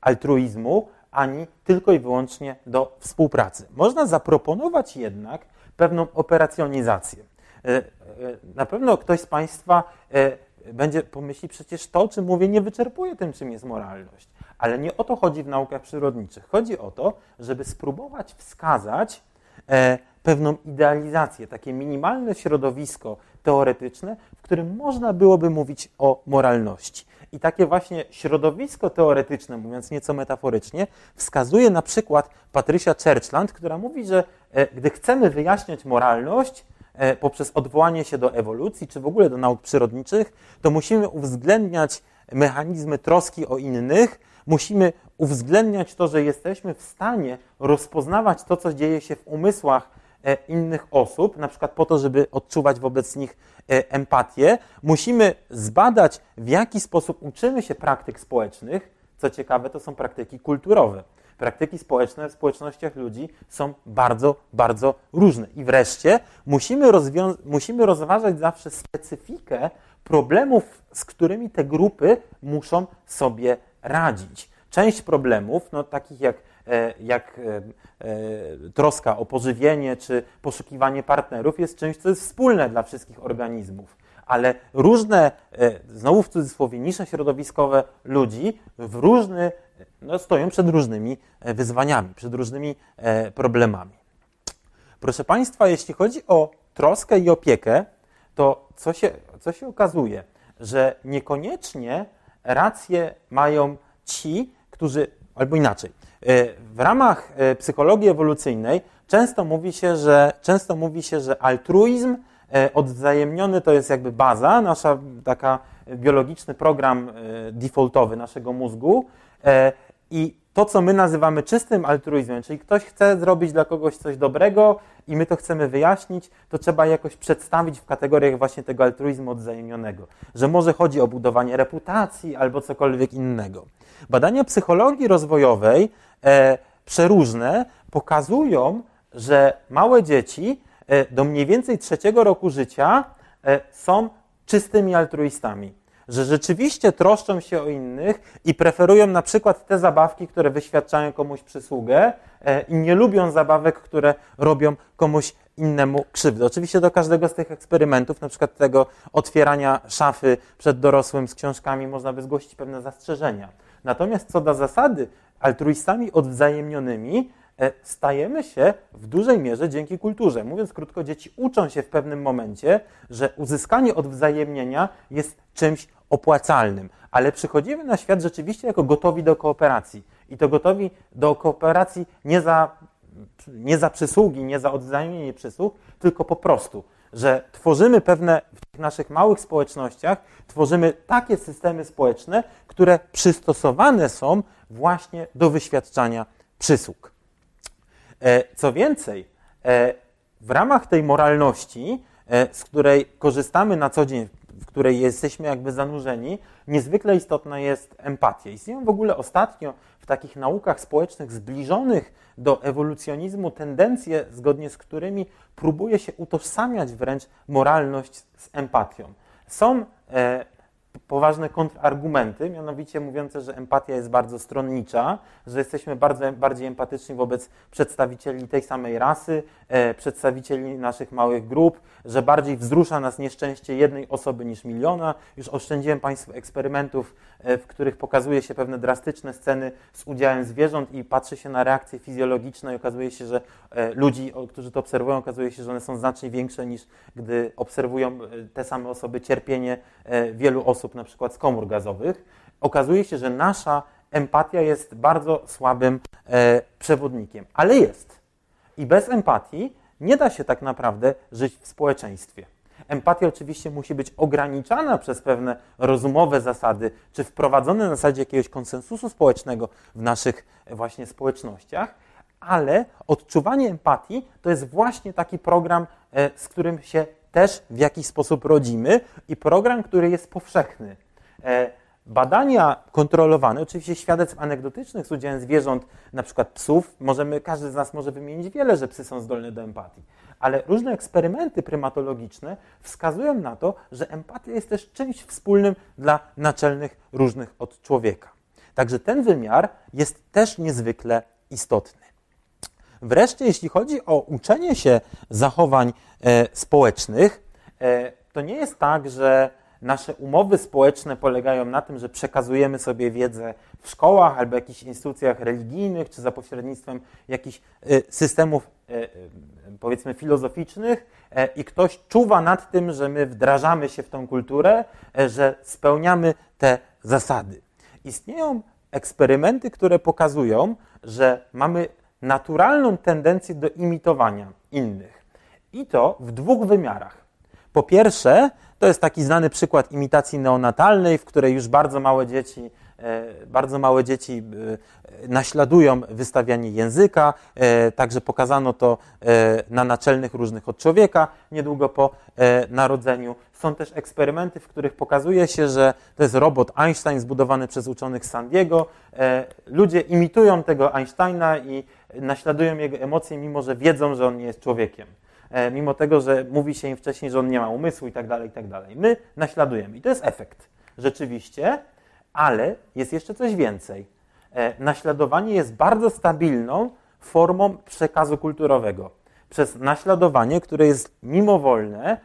altruizmu, ani tylko i wyłącznie do współpracy. Można zaproponować jednak pewną operacjonizację. E, na pewno ktoś z Państwa będzie pomyśli, przecież to, o czym mówię, nie wyczerpuje tym, czym jest moralność. Ale nie o to chodzi w naukach przyrodniczych. Chodzi o to, żeby spróbować wskazać pewną idealizację, takie minimalne środowisko teoretyczne, w którym można byłoby mówić o moralności. I takie właśnie środowisko teoretyczne, mówiąc nieco metaforycznie, wskazuje na przykład Patrycja Churchland, która mówi, że e, gdy chcemy wyjaśniać moralność e, poprzez odwołanie się do ewolucji, czy w ogóle do nauk przyrodniczych, to musimy uwzględniać mechanizmy troski o innych, musimy uwzględniać to, że jesteśmy w stanie rozpoznawać to, co dzieje się w umysłach innych osób, na przykład po to, żeby odczuwać wobec nich e, empatię, musimy zbadać, w jaki sposób uczymy się praktyk społecznych. Co ciekawe, to są praktyki kulturowe. Praktyki społeczne w społecznościach ludzi są bardzo, bardzo różne. I wreszcie musimy, musimy rozważać zawsze specyfikę problemów, z którymi te grupy muszą sobie radzić. Część problemów, no, takich jak E, jak e, e, troska o pożywienie czy poszukiwanie partnerów jest czymś, co jest wspólne dla wszystkich organizmów. Ale różne, znowu w cudzysłowie, nisze środowiskowe ludzi w różny, no, stoją przed różnymi wyzwaniami, przed różnymi problemami. Proszę Państwa, jeśli chodzi o troskę i opiekę, to co się, co się okazuje? Że niekoniecznie rację mają ci, którzy, albo inaczej, E, w ramach e, psychologii ewolucyjnej często mówi się, że, często mówi się, że altruizm e, odwzajemniony to jest jakby baza, nasza taka biologiczny program defaultowy naszego mózgu i to, co my nazywamy czystym altruizmem, czyli ktoś chce zrobić dla kogoś coś dobrego i my to chcemy wyjaśnić, to trzeba jakoś przedstawić w kategoriach właśnie tego altruizmu odwzajemnionego, że może chodzi o budowanie reputacji albo cokolwiek innego. Badania psychologii rozwojowej e, przeróżne pokazują, że małe dzieci e, do mniej więcej trzeciego roku życia e, są czystymi altruistami. Że rzeczywiście troszczą się o innych i preferują na przykład te zabawki, które wyświadczają komuś przysługę e, i nie lubią zabawek, które robią komuś innemu krzywdę. Oczywiście do każdego z tych eksperymentów, na przykład tego otwierania szafy przed dorosłym z książkami, można by zgłosić pewne zastrzeżenia. Natomiast co do zasady, altruistami odwzajemnionymi e, stajemy się w dużej mierze dzięki kulturze. Mówiąc krótko, dzieci uczą się w pewnym momencie, że uzyskanie odwzajemnienia jest czymś opłacalnym, ale przychodzimy na świat rzeczywiście jako gotowi do kooperacji. I to gotowi do kooperacji nie za, nie za przysługi, nie za odwzajemnienie przysług, tylko po prostu że tworzymy pewne w naszych małych społecznościach, tworzymy takie systemy społeczne, które przystosowane są właśnie do wyświadczania przysług. E, co więcej, e, w ramach tej moralności, e, z której korzystamy na co dzień, w której jesteśmy jakby zanurzeni, niezwykle istotna jest empatia. Istnieją w ogóle ostatnio takich naukach społecznych zbliżonych do ewolucjonizmu tendencje, zgodnie z którymi próbuje się utożsamiać wręcz moralność z empatią. Są e, poważne kontrargumenty, mianowicie mówiące, że empatia jest bardzo stronnicza, że jesteśmy bardzo, bardziej empatyczni wobec przedstawicieli tej samej rasy, e, przedstawicieli naszych małych grup, że bardziej wzrusza nas nieszczęście jednej osoby niż miliona. Już oszczędziłem Państwu eksperymentów, e, w których pokazuje się pewne drastyczne sceny z udziałem zwierząt i patrzy się na reakcje fizjologiczne i okazuje się, że e, ludzi, którzy to obserwują, okazuje się, że one są znacznie większe niż gdy obserwują e, te same osoby cierpienie e, wielu osób, na przykład z komór gazowych. Okazuje się, że nasza empatia jest bardzo słabym e, przewodnikiem, ale jest. I bez empatii nie da się tak naprawdę żyć w społeczeństwie. Empatia oczywiście musi być ograniczana przez pewne rozumowe zasady, czy wprowadzone na zasadzie jakiegoś konsensusu społecznego w naszych właśnie społecznościach, ale odczuwanie empatii to jest właśnie taki program, e, z którym się też w jakiś sposób rodzimy i program, który jest powszechny. E, badania kontrolowane, oczywiście świadectw anegdotycznych z udziałem zwierząt, na przykład psów, możemy, każdy z nas może wymienić wiele, że psy są zdolne do empatii, ale różne eksperymenty prymatologiczne wskazują na to, że empatia jest też czymś wspólnym dla naczelnych różnych od człowieka. Także ten wymiar jest też niezwykle istotny. Wreszcie, jeśli chodzi o uczenie się zachowań e, społecznych, e, to nie jest tak, że nasze umowy społeczne polegają na tym, że przekazujemy sobie wiedzę w szkołach albo jakichś instytucjach religijnych, czy za pośrednictwem jakichś e, systemów, powiedzmy, filozoficznych, i ktoś czuwa nad tym, że my wdrażamy się w tą kulturę, że spełniamy te zasady. Istnieją eksperymenty, które pokazują, że mamy naturalną tendencję do imitowania innych. I to w dwóch wymiarach. Po pierwsze, to jest taki znany przykład imitacji neonatalnej, w której już bardzo małe dzieci, bardzo małe dzieci e, naśladują wystawianie języka, e, także pokazano to na naczelnych różnych od człowieka niedługo po narodzeniu. Są też eksperymenty, w których pokazuje się, że to jest robot Einstein zbudowany przez uczonych San Diego. Ludzie imitują tego Einsteina i naśladują jego emocje, mimo że wiedzą, że on nie jest człowiekiem. E, mimo tego, że mówi się im wcześniej, że on nie ma umysłu i tak dalej, i tak dalej. My naśladujemy i to jest efekt. Rzeczywiście, ale jest jeszcze coś więcej. E, naśladowanie jest bardzo stabilną formą przekazu kulturowego. Przez naśladowanie, które jest mimowolne,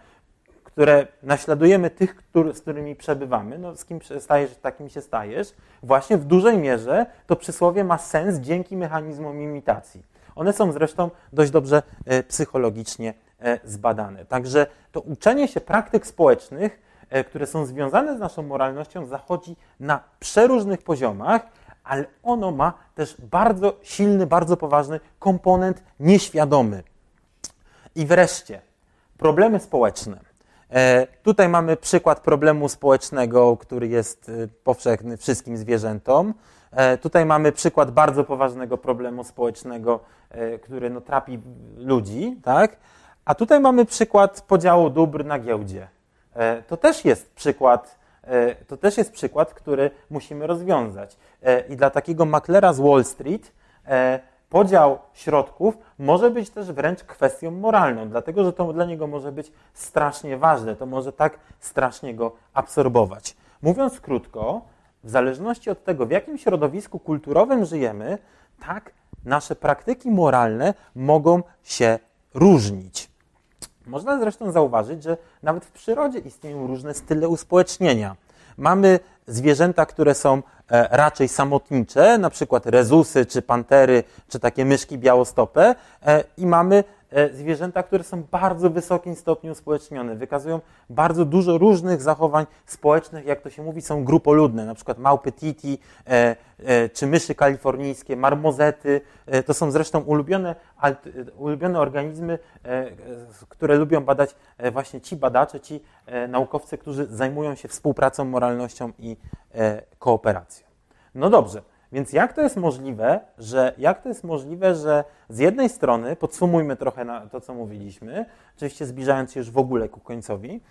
które naśladujemy tych, z którymi przebywamy, no z kim stajesz, takim się stajesz, właśnie w dużej mierze to przysłowie ma sens dzięki mechanizmom imitacji. One są zresztą dość dobrze e, psychologicznie e, zbadane. Także to uczenie się praktyk społecznych, które są związane z naszą moralnością, zachodzi na przeróżnych poziomach, ale ono ma też bardzo silny, bardzo poważny komponent nieświadomy. I wreszcie problemy społeczne. Tutaj mamy przykład problemu społecznego, który jest powszechny wszystkim zwierzętom. Tutaj mamy przykład bardzo poważnego problemu społecznego, E, który no, trapi ludzi, tak? A tutaj mamy przykład podziału dóbr na giełdzie. E, to też jest przykład, e, to też jest przykład, który musimy rozwiązać. I dla takiego maklera z Wall Street podział środków może być też wręcz kwestią moralną, dlatego że to dla niego może być strasznie ważne, to może tak strasznie go absorbować. Mówiąc krótko, w zależności od tego, w jakim środowisku kulturowym żyjemy, tak nasze praktyki moralne mogą się różnić. Można zresztą zauważyć, że nawet w przyrodzie istnieją różne style uspołecznienia. Mamy zwierzęta, które są e, raczej samotnicze, na przykład rezusy, czy pantery, czy takie myszki białostope, i mamy zwierzęta, które są bardzo wysokim stopniu uspołecznione, wykazują bardzo dużo różnych zachowań społecznych, jak to się mówi, są grupoludne, na przykład małpy titi, e, e, czy myszy kalifornijskie, marmozety, to są zresztą ulubione, ulubione organizmy, które lubią badać właśnie ci badacze, ci naukowcy, którzy zajmują się współpracą, moralnością i kooperacją. No dobrze, więc jak to jest możliwe, że jak to jest możliwe, że z jednej strony, podsumujmy trochę to, co mówiliśmy, oczywiście zbliżając się już w ogóle ku końcowi,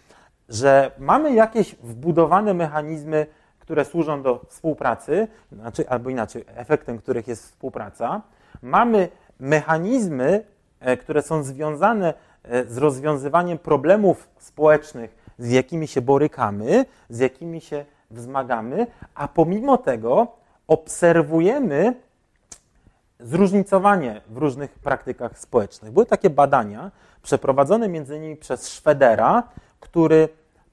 że mamy jakieś wbudowane mechanizmy, które służą do współpracy, znaczy, albo inaczej, efektem których jest współpraca. Mamy mechanizmy, e, które są związane e, z rozwiązywaniem problemów społecznych, z jakimi się borykamy, z jakimi się wzmagamy, a pomimo tego obserwujemy zróżnicowanie w różnych praktykach społecznych. Były takie badania przeprowadzone między innymi przez Szwedera, który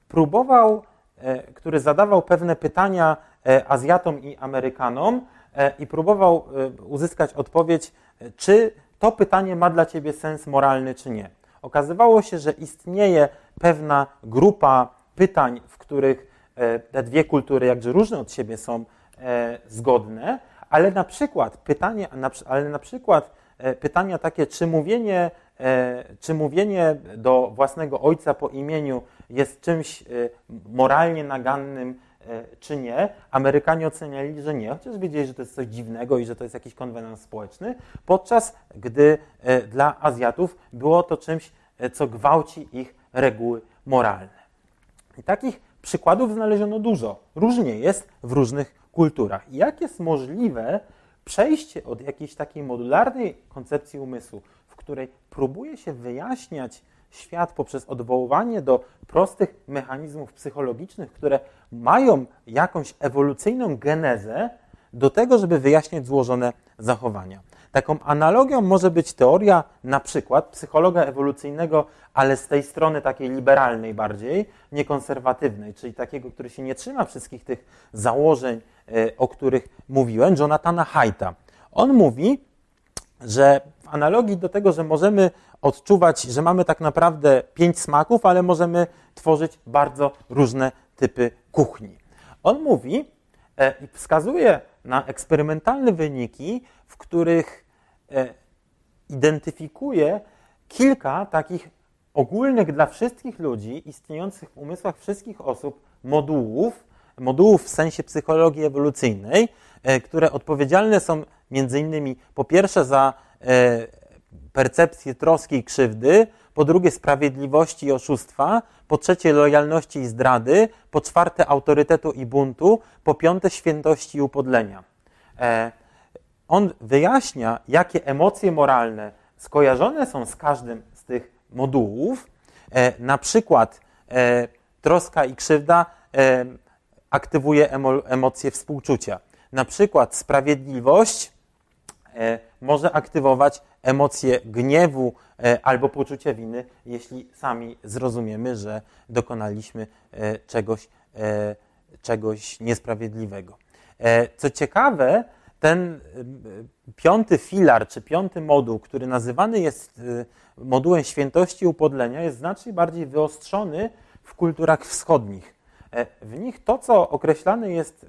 próbował, e, który zadawał pewne pytania e, Azjatom i Amerykanom e, i próbował uzyskać odpowiedź, czy to pytanie ma dla ciebie sens moralny, czy nie. Okazywało się, że istnieje pewna grupa pytań, w których te dwie kultury jakże różne od siebie są zgodne, ale na przykład pytanie, ale na przykład e, pytania takie, czy mówienie, e, czy mówienie do własnego ojca po imieniu jest czymś moralnie nagannym, czy nie, Amerykanie oceniali, że nie, chociaż wiedzieli, że to jest coś dziwnego i że to jest jakiś konwenans społeczny, podczas gdy dla Azjatów było to czymś, co gwałci ich reguły moralne. I takich przykładów znaleziono dużo. Różnie jest w różnych kulturach. Jak jest możliwe przejście od jakiejś takiej modularnej koncepcji umysłu, w której próbuje się wyjaśniać świat poprzez odwoływanie do prostych mechanizmów psychologicznych, które mają jakąś ewolucyjną genezę, do tego, żeby wyjaśniać złożone zachowania. Taką analogią może być teoria na przykład psychologa ewolucyjnego, ale z tej strony takiej liberalnej bardziej, niekonserwatywnej, czyli takiego, który się nie trzyma wszystkich tych założeń, e, o których mówiłem, Jonathana Haidta. On mówi, że w analogii do tego, że możemy odczuwać, że mamy tak naprawdę pięć smaków, ale możemy tworzyć bardzo różne typy kuchni. On mówi e, i wskazuje na eksperymentalne wyniki, w których e, identyfikuje kilka takich ogólnych dla wszystkich ludzi, istniejących w umysłach wszystkich osób modułów, modułów w sensie psychologii ewolucyjnej, e, które odpowiedzialne są między innymi po pierwsze za e, percepcję troski i krzywdy, po drugie sprawiedliwości i oszustwa, po trzecie lojalności i zdrady, po czwarte autorytetu i buntu, po piąte świętości i upodlenia. E, on wyjaśnia, jakie emocje moralne skojarzone są z każdym z tych modułów. E, na przykład troska i krzywda aktywuje emocje współczucia. Na przykład sprawiedliwość E, może aktywować emocje gniewu e, albo poczucie winy, jeśli sami zrozumiemy, że dokonaliśmy e, czegoś, czegoś niesprawiedliwego. Co ciekawe, ten piąty filar, czy piąty moduł, który nazywany jest modułem świętości upodlenia, jest znacznie bardziej wyostrzony w kulturach wschodnich. W nich to, co określane jest,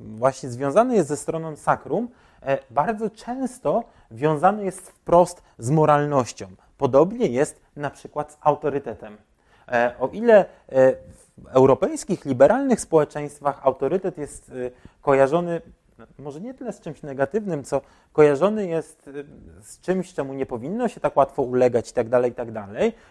właśnie związane jest ze stroną sakrum, E, bardzo często wiązany jest wprost z moralnością. Podobnie jest na przykład z autorytetem. E, o ile e, w europejskich, liberalnych społeczeństwach autorytet jest kojarzony może nie tyle z czymś negatywnym, co kojarzony jest z czymś, czemu nie powinno się tak łatwo ulegać i tak dalej, i tak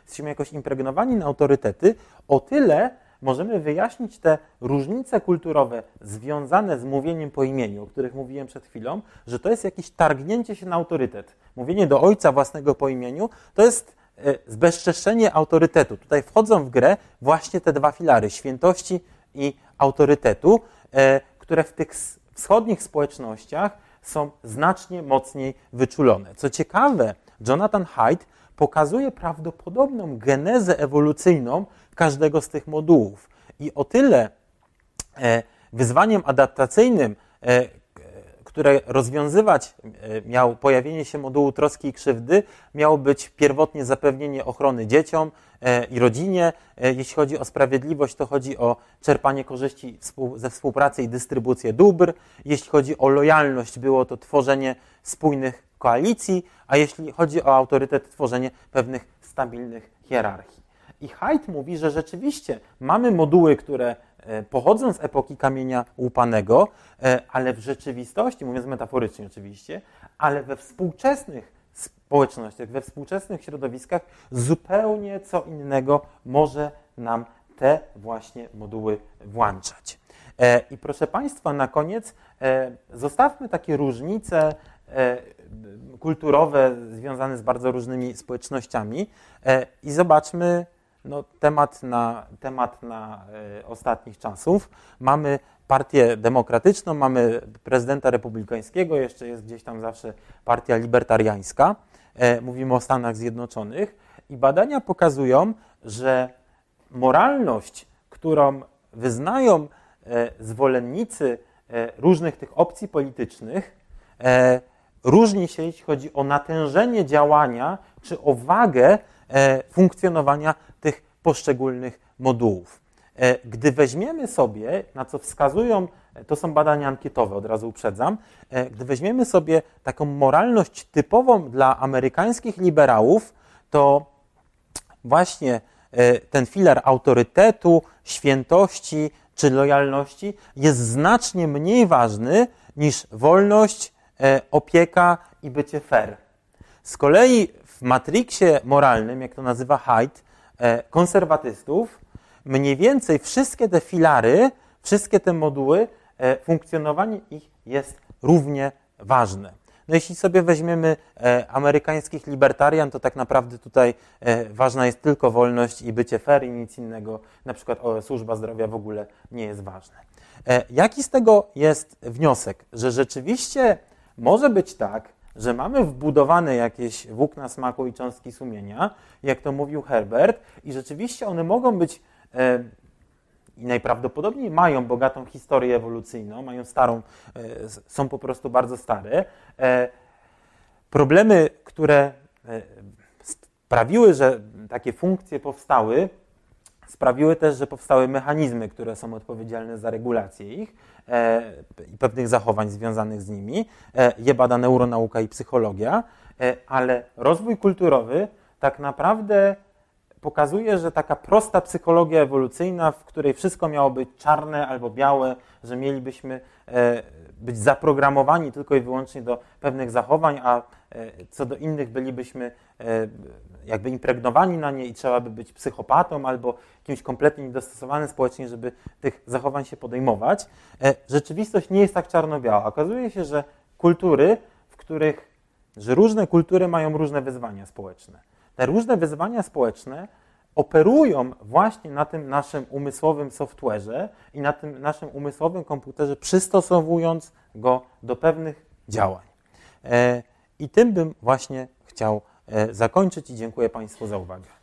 jesteśmy jakoś impregnowani na autorytety, o tyle możemy wyjaśnić te różnice kulturowe związane z mówieniem po imieniu, o których mówiłem przed chwilą, że to jest jakieś targnięcie się na autorytet. Mówienie do ojca własnego po imieniu to jest e, zbezczeszczenie autorytetu. Tutaj wchodzą w grę właśnie te dwa filary, świętości i autorytetu, e, które w tych wschodnich społecznościach są znacznie mocniej wyczulone. Co ciekawe, Jonathan Haidt pokazuje prawdopodobną genezę ewolucyjną każdego z tych modułów. I o tyle e, wyzwaniem adaptacyjnym, e, które rozwiązywać e, miał pojawienie się modułu troski i krzywdy, miało być pierwotnie zapewnienie ochrony dzieciom i rodzinie. Jeśli chodzi o sprawiedliwość, to chodzi o czerpanie korzyści ze współpracy i dystrybucję dóbr. Jeśli chodzi o lojalność, było to tworzenie spójnych koalicji, a jeśli chodzi o autorytet, tworzenie pewnych stabilnych hierarchii. I Haidt mówi, że rzeczywiście mamy moduły, które e, pochodzą z epoki kamienia łupanego, e, ale w rzeczywistości, mówiąc metaforycznie oczywiście, ale we współczesnych społecznościach, we współczesnych środowiskach zupełnie co innego może nam te właśnie moduły włączać. E, I proszę Państwa, na koniec zostawmy takie różnice kulturowe związane z bardzo różnymi społecznościami i zobaczmy, no, temat na, temat na e, ostatnich czasów. Mamy partię demokratyczną, mamy prezydenta republikańskiego, jeszcze jest gdzieś tam zawsze partia libertariańska. E, mówimy o Stanach Zjednoczonych i badania pokazują, że moralność, którą wyznają e, zwolennicy e, różnych tych opcji politycznych, e, różni się, jeśli chodzi o natężenie działania czy o wagę E, funkcjonowania poszczególnych modułów. E, gdy weźmiemy sobie, na co wskazują, e, to są badania ankietowe, od razu uprzedzam, gdy weźmiemy sobie taką moralność typową dla amerykańskich liberałów, to właśnie ten filar autorytetu, świętości czy lojalności jest znacznie mniej ważny niż wolność, opieka i bycie fair. Z kolei w matriksie moralnym, jak to nazywa Haidt, e, konserwatystów, mniej więcej wszystkie te filary, wszystkie te moduły, e, funkcjonowanie ich jest równie ważne. No jeśli sobie weźmiemy e, amerykańskich libertarian, to tak naprawdę tutaj e, ważna jest tylko wolność i bycie fair i nic innego, na przykład służba zdrowia w ogóle nie jest ważne. E, jaki z tego jest wniosek? Że rzeczywiście może być tak, że mamy wbudowane jakieś włókna smaku i cząstki sumienia, jak to mówił Herbert, i rzeczywiście one mogą być e, i najprawdopodobniej mają bogatą historię ewolucyjną, mają starą, e, są po prostu bardzo stare. E, problemy, które e, sprawiły, że takie funkcje powstały, sprawiły też, że powstały mechanizmy, które są odpowiedzialne za regulację ich i pewnych zachowań związanych z nimi. Je bada neuronauka i psychologia, ale rozwój kulturowy tak naprawdę pokazuje, że taka prosta psychologia ewolucyjna, w której wszystko miało być czarne albo białe, że mielibyśmy e, być zaprogramowani tylko i wyłącznie do pewnych zachowań, a e, co do innych bylibyśmy e, jakby impregnowani na nie i trzeba by być psychopatą albo kimś kompletnie niedostosowanym społecznie, żeby tych zachowań się podejmować. Rzeczywistość nie jest tak czarno-biała. Okazuje się, że kultury, w których, że różne kultury mają różne wyzwania społeczne te różne wyzwania społeczne operują właśnie na tym naszym umysłowym software'ze i na tym naszym umysłowym komputerze, przystosowując go do pewnych działań. E, I tym bym właśnie chciał e, zakończyć i dziękuję Państwu za uwagę.